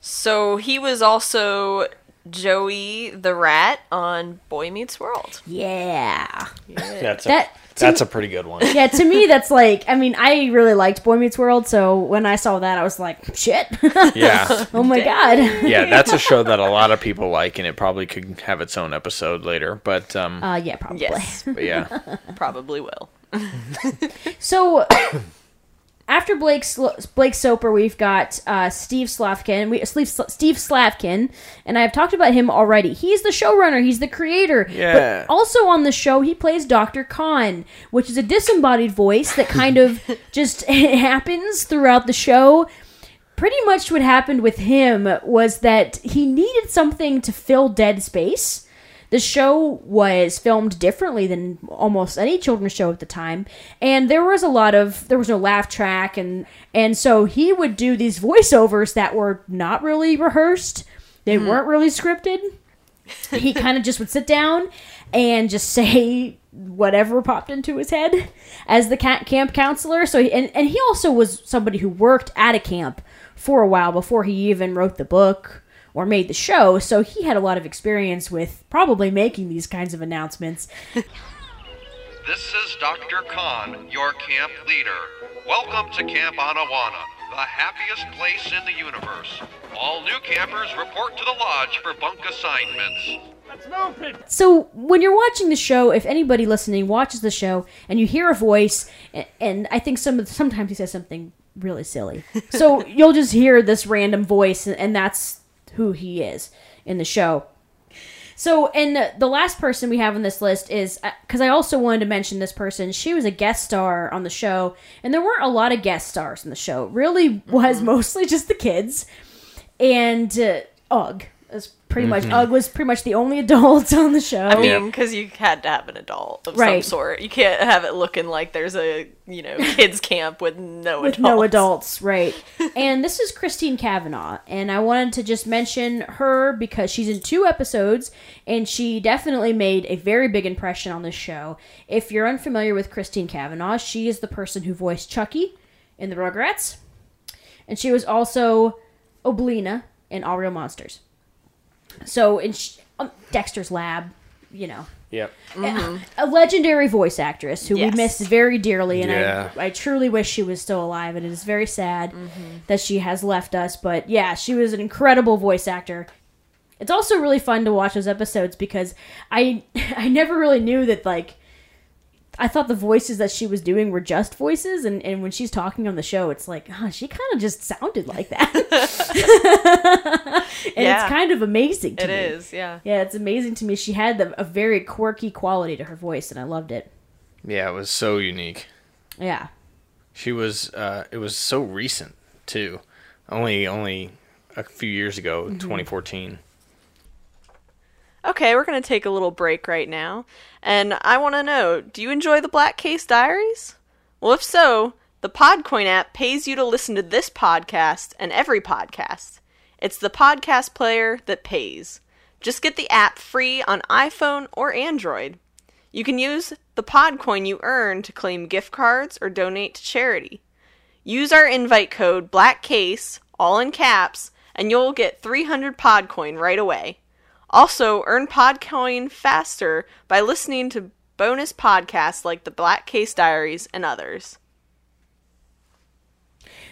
So he was also Joey the Rat on Boy Meets World. Yeah. yeah. That's a, That- that's a pretty good one. Yeah, to me that's like I mean, I really liked Boy Meets World, so when I saw that I was like, shit. Yeah. oh my god. Yeah, that's a show that a lot of people like, and it probably could have its own episode later. But um, Uh yeah, probably. Yes, but yeah, probably will. So after Blake Sl- Blake Soper, we've got uh, Steve Slavkin. We Steve, Steve Slavkin, and I've talked about him already. He's the showrunner. He's the creator. Yeah. But also on the show, he plays Doctor Kahn, which is a disembodied voice that kind of just happens throughout the show. Pretty much what happened with him was that he needed something to fill dead space. The show was filmed differently than almost any children's show at the time, and there was a lot of there was no laugh track, and and so he would do these voiceovers that were not really rehearsed. They mm-hmm. weren't really scripted. he kind of just would sit down and just say whatever popped into his head as the camp counselor. So he, and and he also was somebody who worked at a camp for a while before he even wrote the book or made the show. So he had a lot of experience with probably making these kinds of announcements. This is Dr. Kahn, your camp leader. Welcome to Camp Anawanna, the happiest place in the universe. All new campers report to the lodge for bunk assignments. So when you're watching the show, if anybody listening watches the show and you hear a voice, and, and I think some sometimes he says something really silly, so you'll just hear this random voice, and, and that's who he is in the show. So, and the last person we have on this list is because I also wanted to mention this person. She was a guest star on the show, and there weren't a lot of guest stars in the show. It really was mostly just the kids and uh, Ugg. Is pretty much mm-hmm. Ugg was pretty much the only adult on the show. I mean, because you had to have an adult of Right. some sort. You can't have it looking like there's a you know kids camp with no with adults. no adults, right? and this is Christine Cavanaugh, and I wanted to just mention her because she's in two episodes, and she definitely made a very big impression on this show. If you're unfamiliar with Christine Cavanaugh, she is the person who voiced Chuckie in the Rugrats, and she was also Oblina in Aaahh!!! Real Monsters. So in sh- um, Dexter's Lab, you know, yep. a legendary voice actress who Yes. we miss very dearly, and Yeah. I, I truly wish she was still alive. And it is very sad that she has left us. But yeah, she was an incredible voice actor. It's also really fun to watch those episodes because I I never really knew that like I thought the voices that she was doing were just voices, and, and when she's talking on the show, it's like, huh, she kind of just sounded like that. and Yeah. it's kind of amazing to It me. is, yeah. Yeah, it's amazing to me. She had the, a very quirky quality to her voice, and I loved it. Yeah, it was so unique. Yeah. She was. Uh, it was so recent too. Only only a few years ago, Mm-hmm. 2014. Okay, we're gonna take a little break right now, and I want to know: Do you enjoy the Black Case Diaries? Well, if so, the Podcoin app pays you to listen to this podcast and every podcast. It's the podcast player that pays. Just get the app free on iPhone or Android. You can use the Podcoin you earn to claim gift cards or donate to charity. Use our invite code BLACKCASE, all in caps, and you'll get 300 Podcoin right away. Also, earn Podcoin faster by listening to bonus podcasts like the Black Case Diaries and others.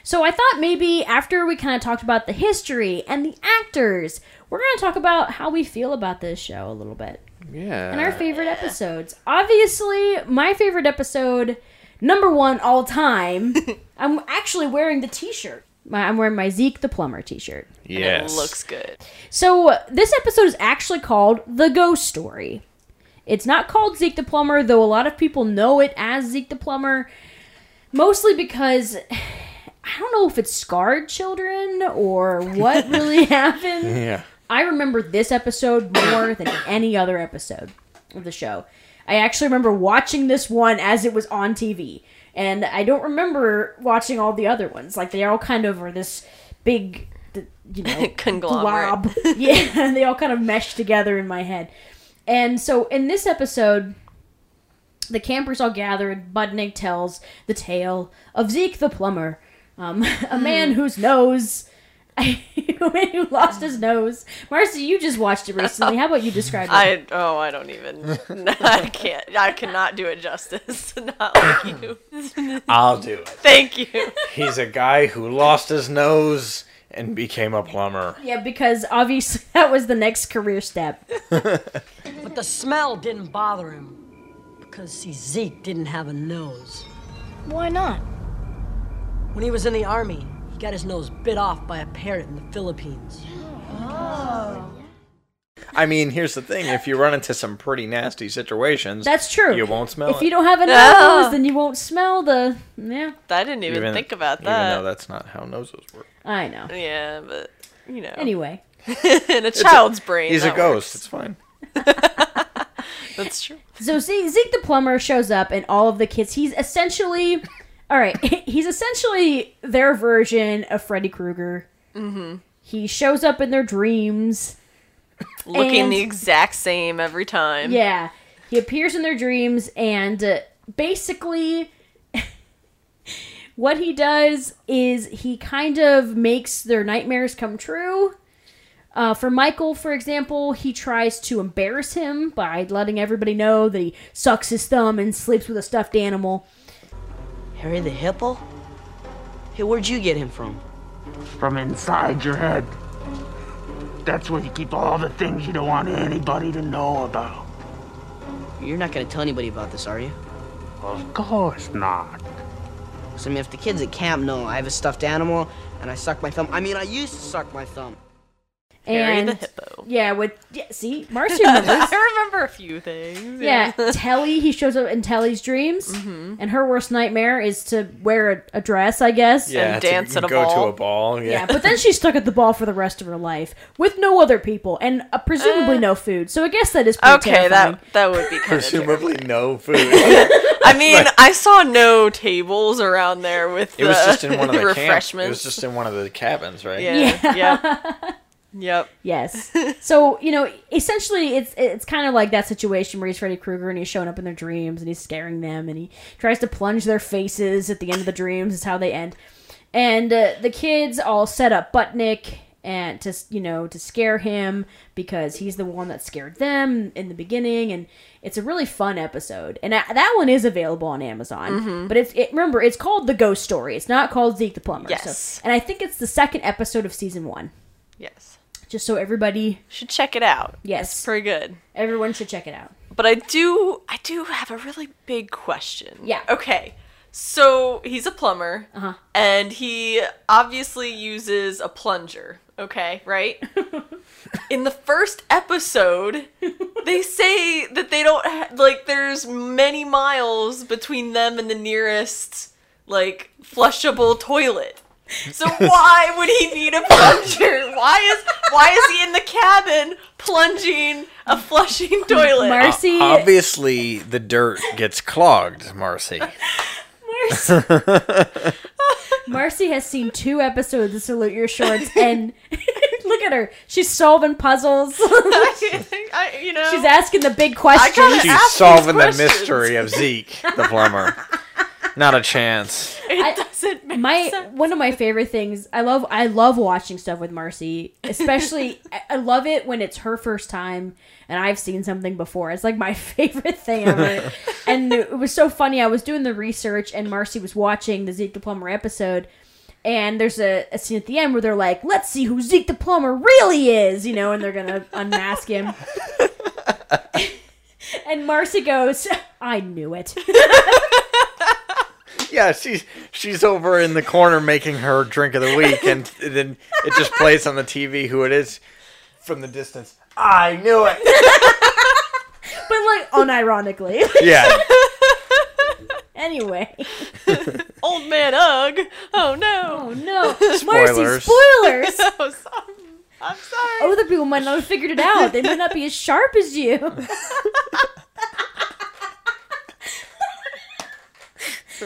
So I thought maybe after we kind of talked about the history and the actors, we're going to talk about how we feel about this show a little bit Yeah. and our favorite episodes. Obviously, my favorite episode, number one all time, I'm actually wearing the T-shirt. My, I'm wearing my Zeke the Plumber T-shirt. yes. It looks good. So uh, this episode is actually called The Ghost Story. It's not called Zeke the Plumber, though a lot of people know it as Zeke the Plumber. Mostly because I don't know if it's scarred children or what really happened. Yeah. I remember this episode more than any other episode of the show. I actually remember watching this one as it was on TV. And I don't remember watching all the other ones. Like they all kind of are this big you know Conglomerate. glob. yeah, and they all kind of mesh together in my head. And so in this episode, the campers all gather and Budnick tells the tale of Zeke the plumber, um, a man whose nose, a man who lost his nose. Marcy, you just watched it recently. How about you describe it? I oh I don't even I can't I cannot do it justice. Not like you. I'll do it. Thank you. He's a guy who lost his nose and became a plumber. yeah, because obviously that was the next career step. But the smell didn't bother him. Because, see, Zeke didn't have a nose. Why not? When he was in the army, he got his nose bit off by a parrot in the Philippines. I mean, here's the thing: if you run into some pretty nasty situations, That's true. You won't smell If it. you don't have a nose, Ah. then you won't smell the. Yeah, I didn't even, think about that. Even though that's not how noses work. I know. Yeah, but you know. Anyway, in a child's brain. He's a ghost. works. It's fine. That's true. so Zeke, Zeke the plumber shows up, and all of the kids. He's essentially, all right. He's essentially their version of Freddy Krueger. Mm-hmm. He shows up in their dreams. Looking And- the exact same every time. Yeah, he appears in their dreams, and uh, basically, what he does is he kind of makes their nightmares come true. Uh, for Michael, for example, he tries to embarrass him by letting everybody know that he sucks his thumb and sleeps with a stuffed animal. Harry the Hippo? Hey, where'd you get him from? From inside your head. That's where you keep all the things you don't want anybody to know about. You're not gonna tell anybody about this, are you? Of course not. So, I mean, if the kids at camp know I have a stuffed animal and I suck my thumb, I mean, I used to suck my thumb. Harry and the hippo. yeah, with yeah, see, Marcy remembers. I remember a few things. Yeah, Telly. He shows up in Telly's dreams, Mm-hmm. and her worst nightmare is to wear a, a dress, I guess. Yeah, to dance at a go to a ball. Yeah, Yeah, but then she's stuck at the ball for the rest of her life with no other people and uh, presumably no food. So I guess that is pretty Okay, terrifying. that that would be kind of presumably no food. I mean, I saw no tables around there with It was just in one of the camp. refreshments. It was just in one of the cabins, right? yeah, yep, yep. Yes. so you know, essentially, it's it's kind of like that situation where he's Freddy Krueger and he's showing up in their dreams and he's scaring them and he tries to plunge their faces at the end of the dreams. Is how they end. And uh, the kids all set up Budnick and to you know to scare him because he's the one that scared them in the beginning and it's a really fun episode and that that one is available on amazon but it's it, remember it's called the ghost story it's not called zeke the plumber So- Yes. and i think it's the second episode of season one Yes, just so everybody should check it out. Yes. it's pretty good. everyone should check it out But I do, I do have a really big question. Yeah. Okay. So he's a plumber, Uh-huh. and he obviously uses a plunger. Okay, right? In the first episode, they say that they don't ha- like. There's many miles between them and the nearest like flushable toilet. So why would he need a plunger? Why is why is he in the cabin plunging a flushing toilet? marcy Obviously, the dirt gets clogged, Marcy. marcy has seen two episodes of salute your shorts and look at her she's solving puzzles I, you know, she's asking the big questions gotta- She's Ask these solving the questions. mystery of Zeke, the plumber. Not a chance. it doesn't make my sense. one of my favorite things i love i love watching stuff with marcy especially I, I love it when it's her first time and i've seen something before it's like my favorite thing ever and it was so funny i was doing the research and marcy was watching the zeke the plumber episode and there's a, a scene at the end where they're like let's see who zeke the plumber really is you know and they're gonna unmask him and marcy goes i knew it Yeah, she's she's over in the corner making her drink of the week, and then it just plays on the TV who it is from the distance. I knew it. but like unironically Yeah, anyway Old man Ugg. Oh no. Oh no. Marcy, Spoilers. spoilers. Oh, sorry. I'm sorry. Other people might not have figured it out. They might not be as sharp as you.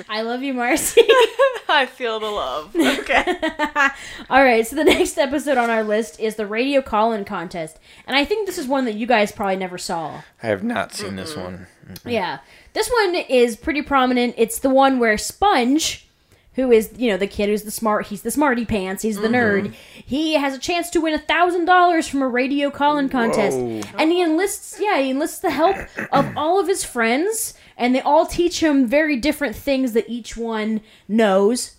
I love you, Marcy. I feel the love. Okay. All right, so the next episode on our list is the radio call-in contest, and I think this is one that you guys probably never saw. I have not seen this one. Yeah, this one is pretty prominent. It's the one where Sponge, who is you know the kid who's the smart, he's the smarty pants, he's the mm-hmm. nerd. He has a chance to win a thousand dollars from a radio call-in contest, Whoa. and he enlists yeah he enlists the help of all of his friends, and they all teach him very different things that each one knows.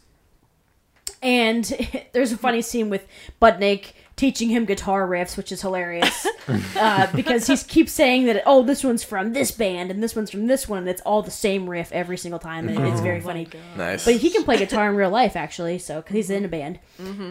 And there's a funny scene with Budnick teaching him guitar riffs, which is hilarious uh, because he keeps saying that oh this one's from this band and this one's from this one, and it's all the same riff every single time, and it's very funny. Nice. But he can play guitar in real life actually, so cause he's in a band,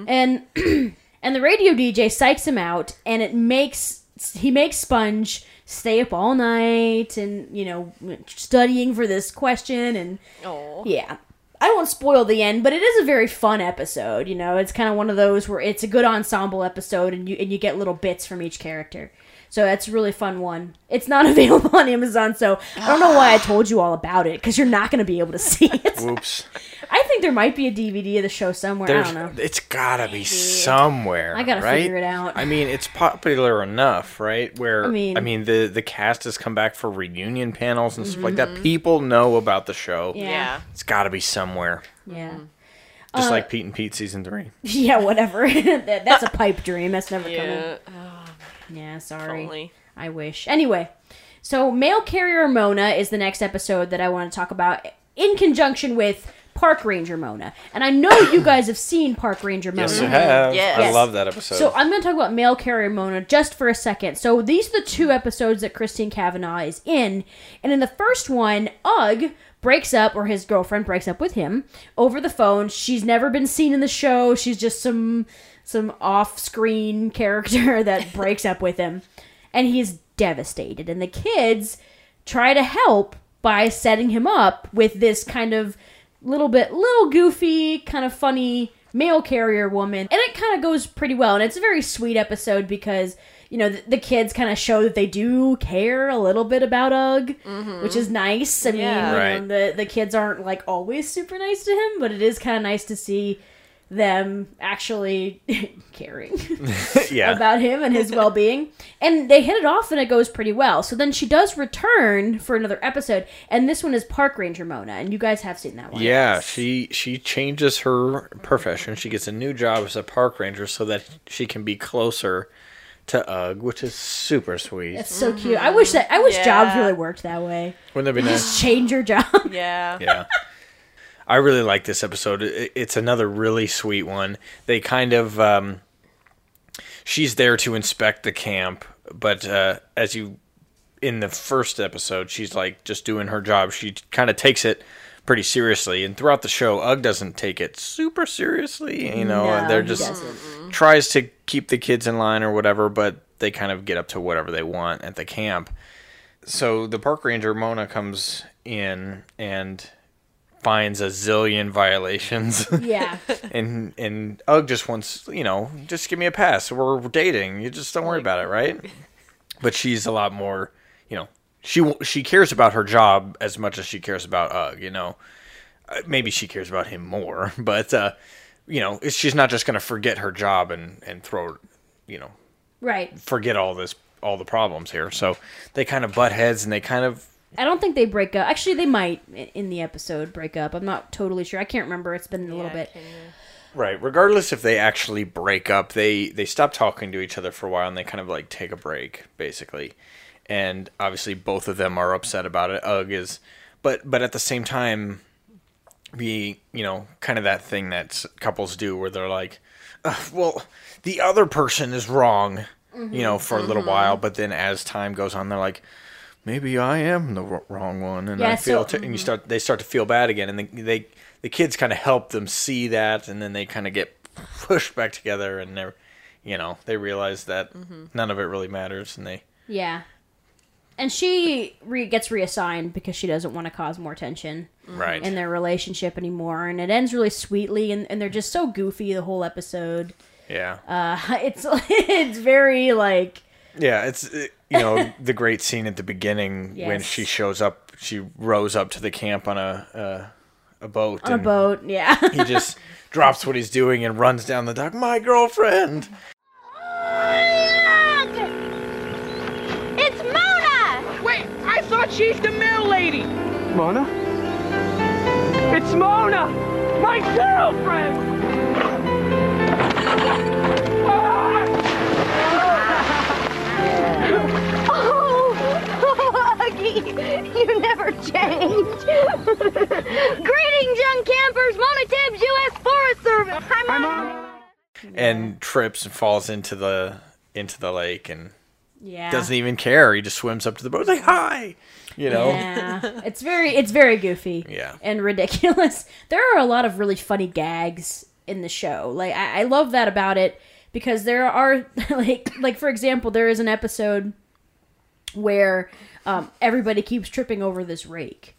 and and the radio DJ psychs him out, and it makes he makes Sponge stay up all night and you know studying for this question and Oh. yeah. I won't spoil the end, but it is a very fun episode. You know, it's kind of one of those where it's a good ensemble episode, and you and you get little bits from each character. So that's a really fun one. It's not available on Amazon, so I don't know why I told you all about it because you're not going to be able to see it. Whoops. I think there might be a DVD of the show somewhere. I don't know. It's gotta be somewhere. I gotta right? figure it out. I mean, it's popular enough, right? Where I mean- I mean, the the cast has come back for reunion panels and stuff like that. Mm-hmm. People know about the show. Yeah. Yeah. It's gotta be somewhere. Yeah. Just Uh, like Pete and Pete season three. Yeah, whatever. that, that's a pipe dream. That's never coming. Yeah. Yeah, sorry. Only. I wish. Anyway, so Mail Carrier Mona is the next episode that I want to talk about in conjunction with Park Ranger Mona. And I know you guys have seen Park Ranger Mona. Yes, you have. Yes. I love that episode. So I'm going to talk about Mail Carrier Mona just for a second. So these are the two episodes that Christine Cavanaugh is in, and in the first one, Ugg breaks up, or his girlfriend breaks up with him over the phone. She's never been seen in the show. She's just some some off-screen character that breaks up with him, and he's devastated. And the kids try to help by setting him up with this kind of little bit little goofy kind of funny mail carrier woman and it kind of goes pretty well and it's a very sweet episode because you know the, the kids kind of show that they do care a little bit about Ugg mm-hmm. which is nice I mean Yeah. you know, Right. the the kids aren't like always super nice to him but it is kind of nice to see them actually caring yeah. about him and his well-being and they hit it off and it goes pretty well so then she does return for another episode and this one is park ranger mona and you guys have seen that one Yeah, she she changes her profession. She gets a new job as a park ranger so that she can be closer to Ugg, which is super sweet. That's so cute i wish that i wish jobs really worked that way Wouldn't that be nice? just change your job Yeah. yeah. I really like this episode. It- It's another really sweet one. They kind of um, she's there to inspect the camp, but uh, as you in the first episode, she's like just doing her job. She kind of takes it pretty seriously, and throughout the show, Ugg doesn't take it super seriously. You know, No, they're he just doesn't. Tries to keep the kids in line or whatever, but they kind of get up to whatever they want at the camp. So the park ranger Mona comes in and finds a zillion violations. yeah and and Ugg just wants, you know, just give me a pass. We're dating. You just don't worry about it, right? But she's a lot more, you know, she she cares about her job as much as she cares about Ugg. You know, Uh, maybe she cares about him more, but uh, you know, she's not just gonna forget her job and and throw, you know, right forget all this all the problems here. So they kind of butt heads and they kind of i don't think they break up actually they might in the episode break up i'm not totally sure i can't remember it's been a little bit Right. Regardless if they actually break up, they they stop talking to each other for a while and they kind of like take a break, basically. And obviously, both of them are upset about it. Ugg is, but but at the same time, be you know kind of that thing that couples do where they're like, well, the other person is wrong, you know, for a little mm-hmm. while, mm-hmm. but then as time goes on, they're like. Maybe I am the wrong one, and Yeah, I feel. so- t- and you mm-hmm. start. They start to feel bad again, and they, they the kids kind of help them see that, and then they kind of get pushed back together, and they're, you know, they realize that none of it really matters, and they yeah and she re- gets reassigned because she doesn't want to cause more tension Right. in their relationship anymore and it ends really sweetly and, and they're just so goofy the whole episode Yeah. uh it's it's very like Yeah, it's uh, you know the great scene at the beginning when she shows up. She rows up to the camp on a uh, a boat. on a boat yeah he just drops what he's doing and runs down the dock. My girlfriend. I she's the mill lady. Mona? It's Mona! My girlfriend! Oh, Huggy, you never change. Greetings, young campers. Mona Tibbs, U.S. Forest Service. Hi, Mona. and trips and falls into the into the lake and yeah doesn't even care. He just swims up to the boat like hi, you know. yeah it's very it's very goofy Yeah. and ridiculous there are a lot of really funny gags in the show like I, I love that about it because there are like like for example there is an episode where um, everybody keeps tripping over this rake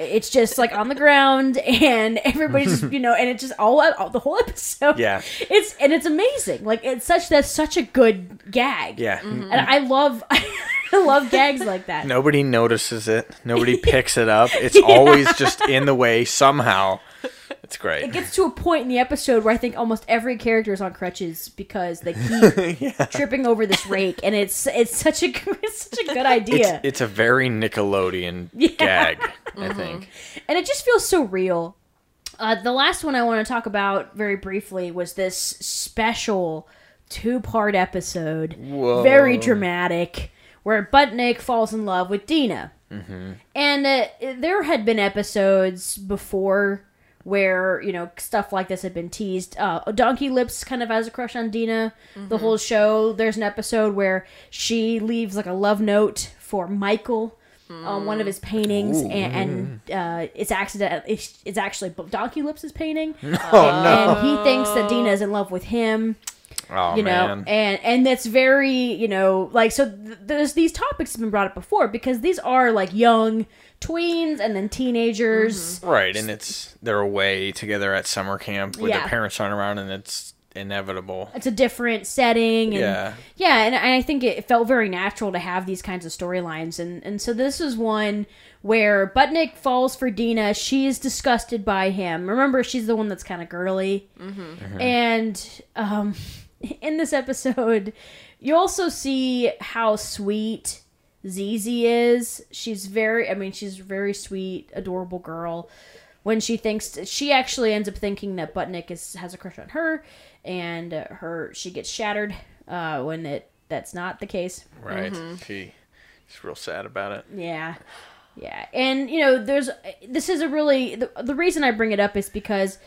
it's just like on the ground and everybody's just you know and it's just all, all the whole episode Yeah. it's and it's amazing like it's such that's such a good gag Yeah. Mm-hmm. and i love i love gags like that Nobody notices it. Nobody picks it up. It's always just in the way somehow. It's great. it gets to a point in the episode where I think almost every character is on crutches because they keep tripping over this rake, and it's it's such a it's such a good idea, it's a very Nickelodeon Yeah. gag, I think. and it just feels so real. Uh, the last one I want to talk about very briefly was this special two part episode, Whoa. very dramatic, where Budnick falls in love with Dina. Mm-hmm. And uh, there had been episodes before where you know stuff like this had been teased. Uh, Donkey Lips kind of has a crush on Dina. The Mhm. whole show. There's an episode where she leaves like a love note for Michael on one of his paintings, Ooh. and, and uh, it's accident. It's, it's actually Donkey Lips' painting. Oh, no. And he thinks that Dina is in love with him Oh you know man. and and that's very you know like so th- there's these topics have been brought up before because these are like young tweens and then teenagers Right, and it's they're away together at summer camp with Yeah. their parents aren't around, and it's inevitable. it's a different setting and Yeah. yeah and i think it felt very natural to have these kinds of storylines and and so this is one where budnick falls for dina she's disgusted by him remember she's the one that's kind of girly Mm-hmm. and um in this episode you also see how sweet Z.Z. is. She's very I mean she's a very sweet, adorable girl. When she thinks she actually ends up thinking that Budnick is has a crush on her and uh, her she gets shattered uh when it that's not the case. Right. She, she's real sad about it. Yeah. Yeah. And, you know, there's this is a really the, the reason I bring it up is because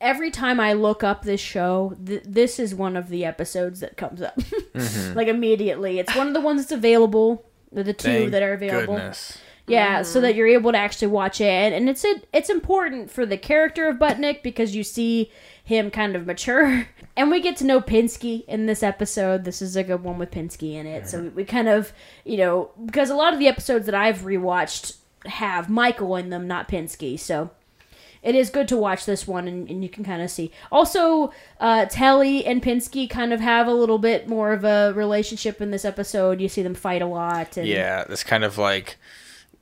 every time I look up this show, th- this is one of the episodes that comes up. Mhm. like immediately. It's one of the ones that's available, the the two Thank that are available. goodness. Yeah, so mm-hmm. that you're able to actually watch it, and, and it's it, it's important for the character of Budnick because you see him kind of mature, and we get to know Pinsky in this episode. This is a good one with Pinsky in it, so we, we kind of you know because a lot of the episodes that I've rewatched have Michael in them, not Pinsky, so it is good to watch this one and, and you can kind of see also uh, telly and pinsky kind of have a little bit more of a relationship in this episode you see them fight a lot and Yeah, it's kind of like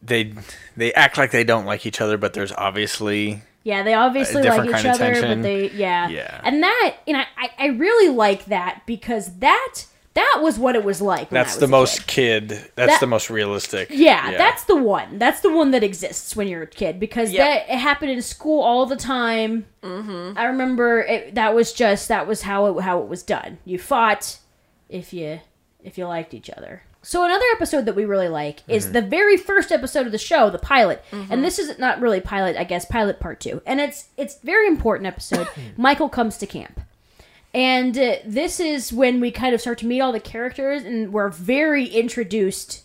they they act like they don't like each other, but there's obviously Yeah, they obviously like different each kind of other, tension. but they yeah. Yeah. And that you know, I, I really like that because that that was what it was like. When I that's was the a most kid. That's That- the most realistic. Yeah, that's the one. That's the one that exists when you're a kid because that it happened in school all the time. Mm-hmm. I remember it, that was just that was how it how it was done. You fought if you if you liked each other. So another episode that we really like is Mm-hmm. the very first episode of the show, the pilot. Mhm. And this is not really pilot, I guess, pilot part 2. And it's it's very important episode. Michael comes to camp. And uh, this is when we kind of start to meet all the characters and we're very introduced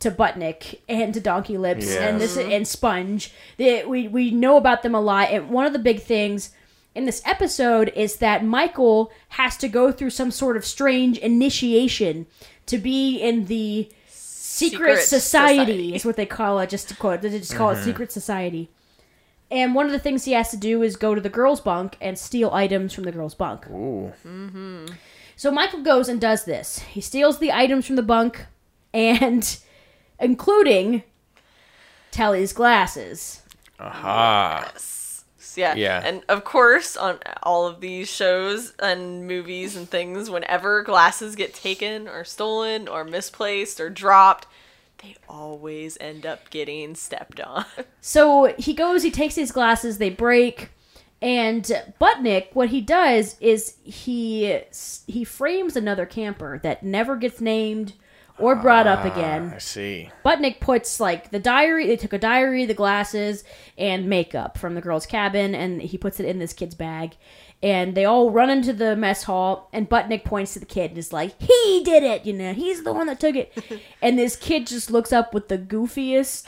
to Budnick and to Donkey Lips and this and Sponge. They, we we know about them a lot, and one of the big things in this episode is that Michael has to go through some sort of strange initiation to be in the Secret, Secret society, Society. is what they call it. Just to quote, they just call Mhm. it Secret Society. And one of the things he has to do is go to the girls' bunk and steal items from the girls' bunk. Ooh. Mm-hmm. So Michael goes and does this. He steals the items from the bunk, and including Telly's glasses. Aha. Yes. Yeah. Yeah. And of course, on all of these shows and movies and things, whenever glasses get taken or stolen or misplaced or dropped, they always end up getting stepped on. So he goes, he takes these glasses, they break, and Budnick, what he does is he he frames another camper that never gets named or brought up again. Ah, I see. Budnick puts like the diary. They took a diary, the glasses, and makeup from the girl's cabin, and he puts it in this kid's bag. And they all run into the mess hall, and Budnick points to the kid and is like, "He did it! You know, he's the one that took it." and this kid just looks up with the goofiest,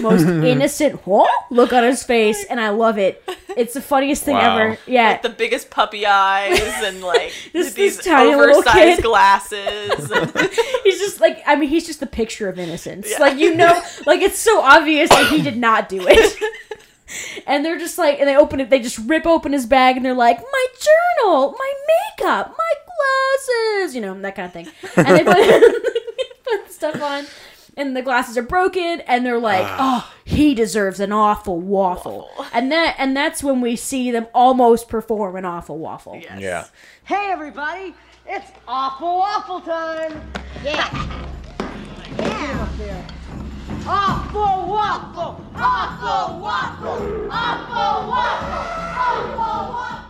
most innocent "Huh?" look on his face, and I love it. It's the funniest thing Wow. ever. Yeah, Like the biggest puppy eyes and like This- these this tiny little oversized kid. glasses. he's just like I mean he's just the picture of innocence. Like you know, like it's so obvious that he did not do it. And they're just like, and they open it, they just rip open his bag, and they're like, my journal, my makeup, my glasses, you know, that kind of thing. And they put, put stuff on, and the glasses are broken, and they're like, ah. oh, he deserves an awful waffle. And that, and that's when we see them almost perform an awful waffle. Yeah. Hey, everybody! It's awful waffle time! Yeah! Yeah! Awful waffle! Awful waffle! Awful waffle! Awful waffle!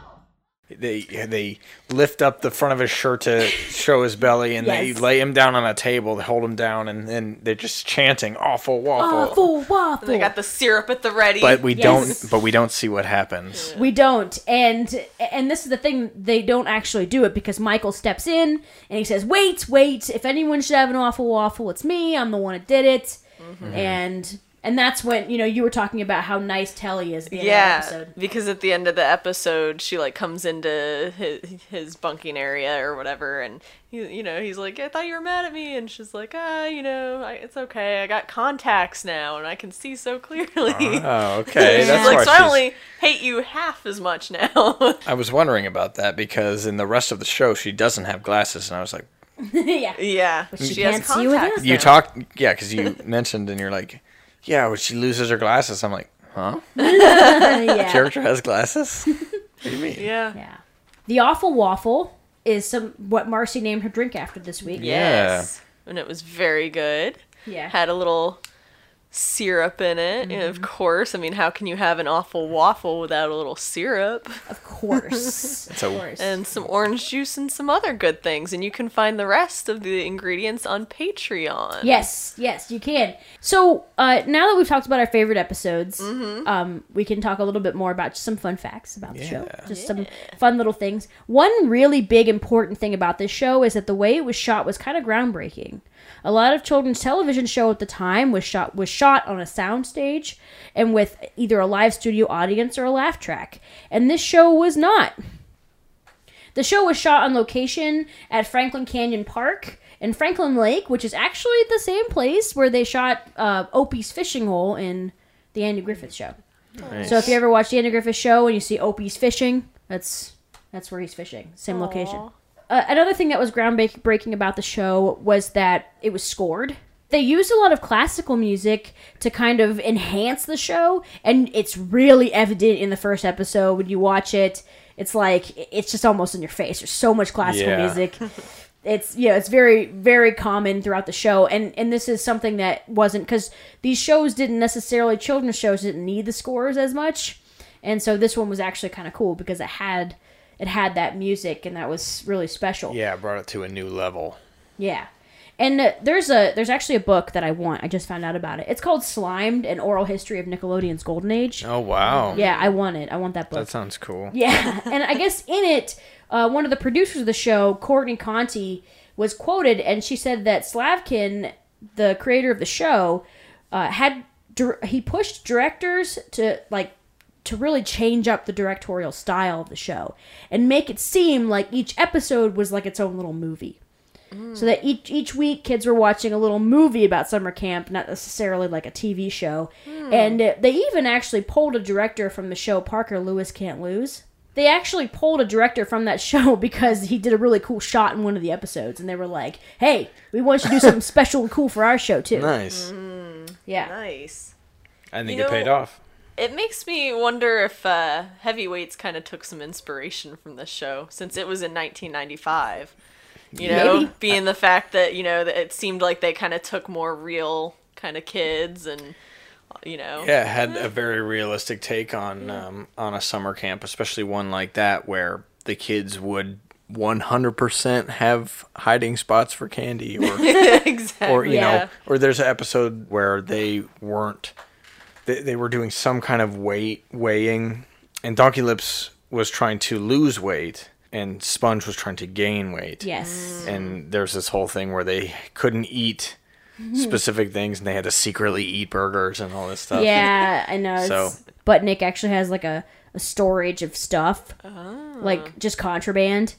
They they lift up the front of his shirt to show his belly, and Yes. they lay him down on a table. They hold him down, and then they're just chanting "awful waffle." Awful waffle. And they got the syrup at the ready. But we Yes. don't. But we don't see what happens. We don't, and and this is the thing. They don't actually do it because Michael steps in and he says, "Wait, wait! If anyone should have an awful waffle, it's me. I'm the one that did it." Mm-hmm. And and that's when you know you were talking about how nice Telly is. At the end of the yeah, episode. because at the end of the episode, she like comes into his, his bunking area or whatever, and he, you know, he's like, "I thought you were mad at me," and she's like, "Ah, you know, I, it's okay. I got contacts now, and I can see so clearly." Oh, okay. she's That's like, why "So I only hate you half as much now." I was wondering about that because in the rest of the show she doesn't have glasses, and I was like, yeah, yeah, But she she can't has see without contacts. "You now. talk, yeah," because you mentioned, and you're like, "Yeah, when she loses her glasses," I'm like, "Huh? yeah. Character has glasses? what do you mean?" Yeah. Yeah. The awful waffle is some what Marcy named her drink after this week. Yes. And it was very good. Yeah. Had a little syrup in it, and of course. I mean, how can you have an awful waffle without a little syrup? Of course. It's a- of course. And some orange juice and some other good things. And you can find the rest of the ingredients on Patreon. Yes, yes, you can. So uh, now that we've talked about our favorite episodes, Mm-hmm. um, we can talk a little bit more about some fun facts about the show. Yeah. Just some fun little things. One really big important thing about this show is that the way it was shot was kind of groundbreaking. A lot of children's television show at the time was shot was shot on a soundstage and with either a live studio audience or a laugh track, and this show was not. The show was shot on location at Franklin Canyon Park in Franklin Lake, which is actually the same place where they shot uh, Opie's fishing hole in the Andy Griffith Show. Nice. So if you ever watch the Andy Griffith Show and you see Opie's fishing, that's that's where he's fishing. Same location. Uh, another thing that was groundbreaking about the show was that it was scored. They used a lot of classical music to kind of enhance the show, and it's really evident in the first episode when you watch it. It's like it's just almost in your face. There's so much classical Yeah. music. It's yeah, it's very very common throughout the show, and and this is something that wasn't because these shows didn't necessarily children's shows didn't need the scores as much, and so this one was actually kind of cool because it had it had that music and that was really special. Yeah, brought it to a new level. Yeah. And uh, there's a there's actually a book that I want. I just found out about it. It's called Slimed: An Oral History of Nickelodeon's Golden Age. Oh wow. Yeah, I want it. I want that book. That sounds cool. Yeah, and I guess in it, uh, one of the producers of the show, Courtney Conti, was quoted, and she said that Slavkin, the creator of the show, uh, had he pushed directors to like to really change up the directorial style of the show and make it seem like each episode was like its own little movie. So that each each week kids were watching a little movie about summer camp, not necessarily like a TV show. And uh, they even actually pulled a director from the show Parker Lewis Can't Lose. They actually pulled a director from that show because he did a really cool shot in one of the episodes, and they were like, "Hey, we want you to do something special and cool for our show too." Nice. Yeah. Nice. I think You it paid off. It makes me wonder if uh, Heavyweights kind of took some inspiration from this show since it was in 1995. You know, Maybe. being the fact that you know that it seemed like they kind of took more real kind of kids and you know. Yeah, had a very realistic take on um, on a summer camp, especially one like that where the kids would 100% have hiding spots for candy or exactly. or you Yeah. know or there's an episode where they weren't they, they were doing some kind of weight weighing and Donkey Lips was trying to lose weight and Sponge was trying to gain weight. Yes. Mm. And there's this whole thing where they couldn't eat mm-hmm. specific things and they had to secretly eat burgers and all this stuff. Yeah, I know. So- Budnick actually has like a, a storage of stuff, oh. like just contraband,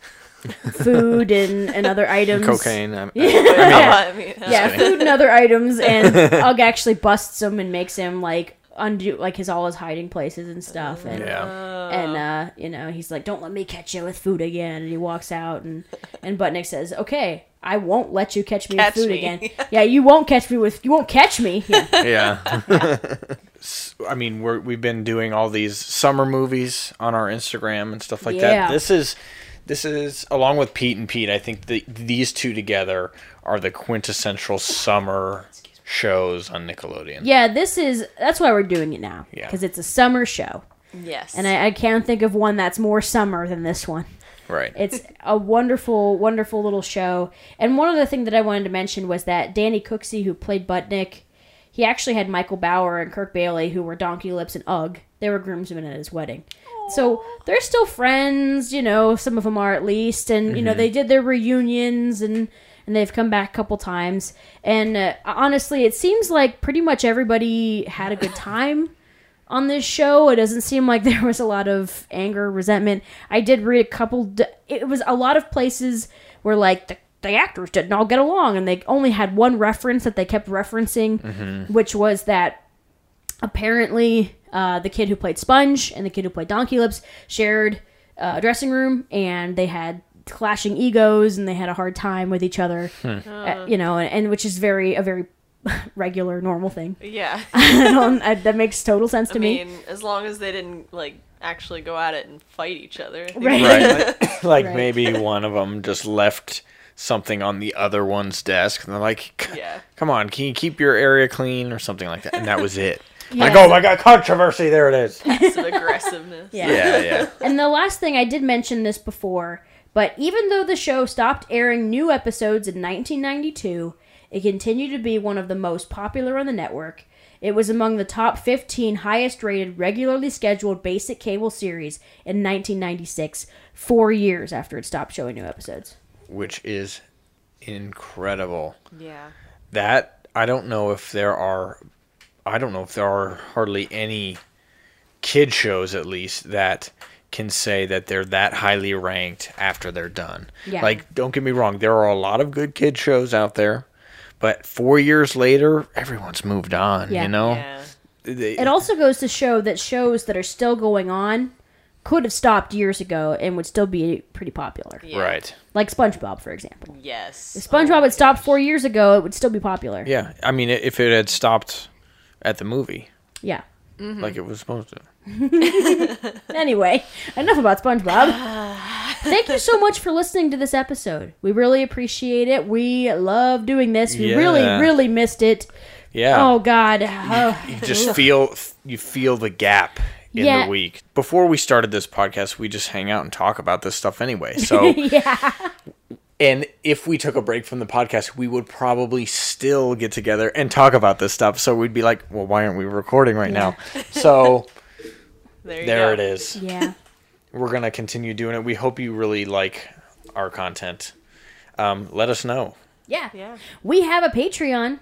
food and, and other items, Cocaine. I, I, Yeah, I mean, yeah, Just kidding. food and other items, and Ugg actually busts him and makes him like undo like his all his hiding places and stuff, and Yeah. and uh, you know he's like, "Don't let me catch you with food again," and he walks out, and and Budnick says, "Okay." I won't let you catch me Catch with food me. again. Yeah, you won't catch me with you won't catch me. Yeah. yeah. S- I mean, we're, we've been doing all these summer movies on our Instagram and stuff like Yeah. that. This is this is along with Pete and Pete. I think the, these two together are the quintessential summer shows on Nickelodeon. Yeah, this is that's why we're doing it now. Yeah. Because it's a summer show. Yes. And I, I can't think of one that's more summer than this one. Right. It's a wonderful, wonderful little show. And one other thing that I wanted to mention was that Danny Cooksey, who played Budnick, he actually had Michael Bower and Kirk Baily, who were Donkey Lips and Ugg. They were groomsmen at his wedding. So they're still friends, you know, some of them are at least. And, you know, Mhm. they did their reunions and, and they've come back a couple times. And uh, honestly, it seems like pretty much everybody had a good time on this show. It doesn't seem like there was a lot of anger, resentment. I did read a couple. D- it was a lot of places where like the, the actors didn't all get along, and they only had one reference that they kept referencing, Mhm. which was that apparently uh, the kid who played Sponge and the kid who played Donkey Lips shared uh, a dressing room, and they had clashing egos, and they had a hard time with each other. Hmm. Uh, you know, and, and which is very a very regular, normal thing. Yeah. I I, that makes total sense to I me. as long as they didn't like actually go at it and fight each other. Right. Right. Like, like Right. maybe one of them just left something on the other one's desk and they're like, Yeah. come on, can you keep your area clean or something like that? And that was it. Like, Yeah. oh my god, controversy, there it is. Passive aggressiveness. Yeah. Yeah, yeah. And the last thing I did mention this before, but even though the show stopped airing new episodes in 1992, it continued to be one of the most popular on the network. It was among the top 15 highest rated regularly scheduled basic cable series in 1996, 4 years after it stopped showing new episodes. Which is incredible. Yeah. That I don't know if there are I don't know if there are hardly any kid shows at least that can say that they're that highly ranked after they're done. Yeah. Like don't get me wrong, there are a lot of good kid shows out there, but 4 years later everyone's moved on, Yeah. you know? Yeah. They- It also goes to show that shows that are still going on could have stopped years ago and would still be pretty popular. Right. Like SpongeBob, for example. Yes. If SpongeBob oh had stopped four years ago, it would still be popular. Yeah, I mean if it had stopped at the movie Yeah. Mm-hmm. like it was supposed to. Anyway, enough about SpongeBob. Thank you so much for listening to this episode. We really appreciate it. We love doing this. We really, Yeah. really missed it. Yeah. Oh God. Oh. you just feel you feel the gap in Yeah. the week. Before we started this podcast, we just hang out and talk about this stuff anyway. So, yeah. and if we took a break from the podcast, we would probably still get together and talk about this stuff. So we'd be like, "Well, why aren't we recording right now?" So There, you there go. it is. Yeah. We're gonna continue doing it. We hope you really like our content. Um, let us know. Yeah. Yeah. We have a Patreon.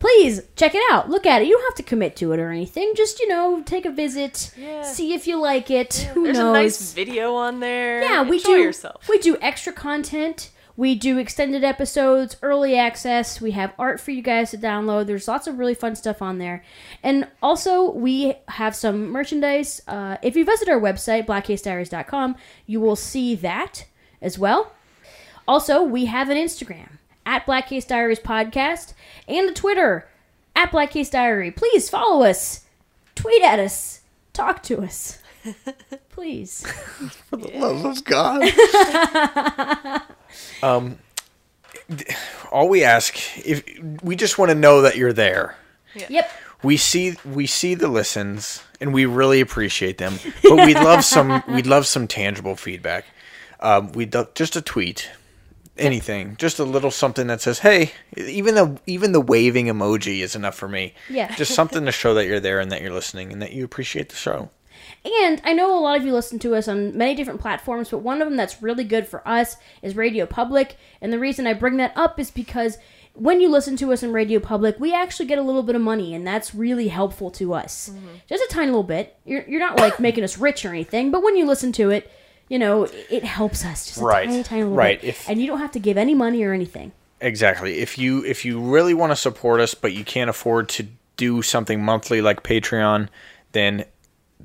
Please check it out. Look at it. You don't have to commit to it or anything. Just, you know, take a visit. Yeah. See if you like it. Who There's knows? a nice video on there. Yeah, we Enjoy do. yourself. We do extra content. We do extended episodes, early access. We have art for you guys to download. There's lots of really fun stuff on there. And also, we have some merchandise. Uh, if you visit our website, blackcasediaries.com, you will see that as well. Also, we have an Instagram at Black Case Diaries Podcast and a Twitter at Black Case Diary. Please follow us, tweet at us, talk to us. Please. For the love of God. um, all we ask if we just want to know that you're there. Yep. We see we see the listens and we really appreciate them, but we'd love some we'd love some tangible feedback. Um, we'd love just a tweet, anything, just a little something that says, "Hey," even the even the waving emoji is enough for me. Yeah. just something to show that you're there and that you're listening and that you appreciate the show. And I know a lot of you listen to us on many different platforms, but one of them that's really good for us is Radio Public. And the reason I bring that up is because when you listen to us on Radio Public, we actually get a little bit of money, and that's really helpful to us. Mm-hmm. Just a tiny little bit. You're, you're not like making us rich or anything, but when you listen to it, you know, it helps us just a Right. tiny, tiny little Right. bit. If- and you don't have to give any money or anything. Exactly. If you if you really want to support us but you can't afford to do something monthly like Patreon, then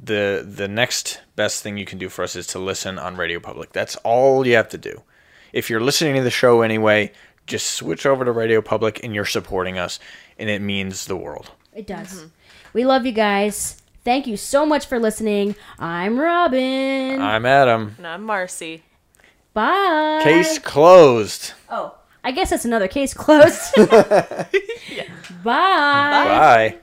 the the next best thing you can do for us is to listen on Radio Public. That's all you have to do. If you're listening to the show anyway, just switch over to Radio Public and you're supporting us and it means the world. It does. We love you guys. Thank you so much for listening. I'm Robin. I'm Adam. And I'm Marcy. Bye. Case closed. Oh, I guess that's another case closed. Bye. Bye.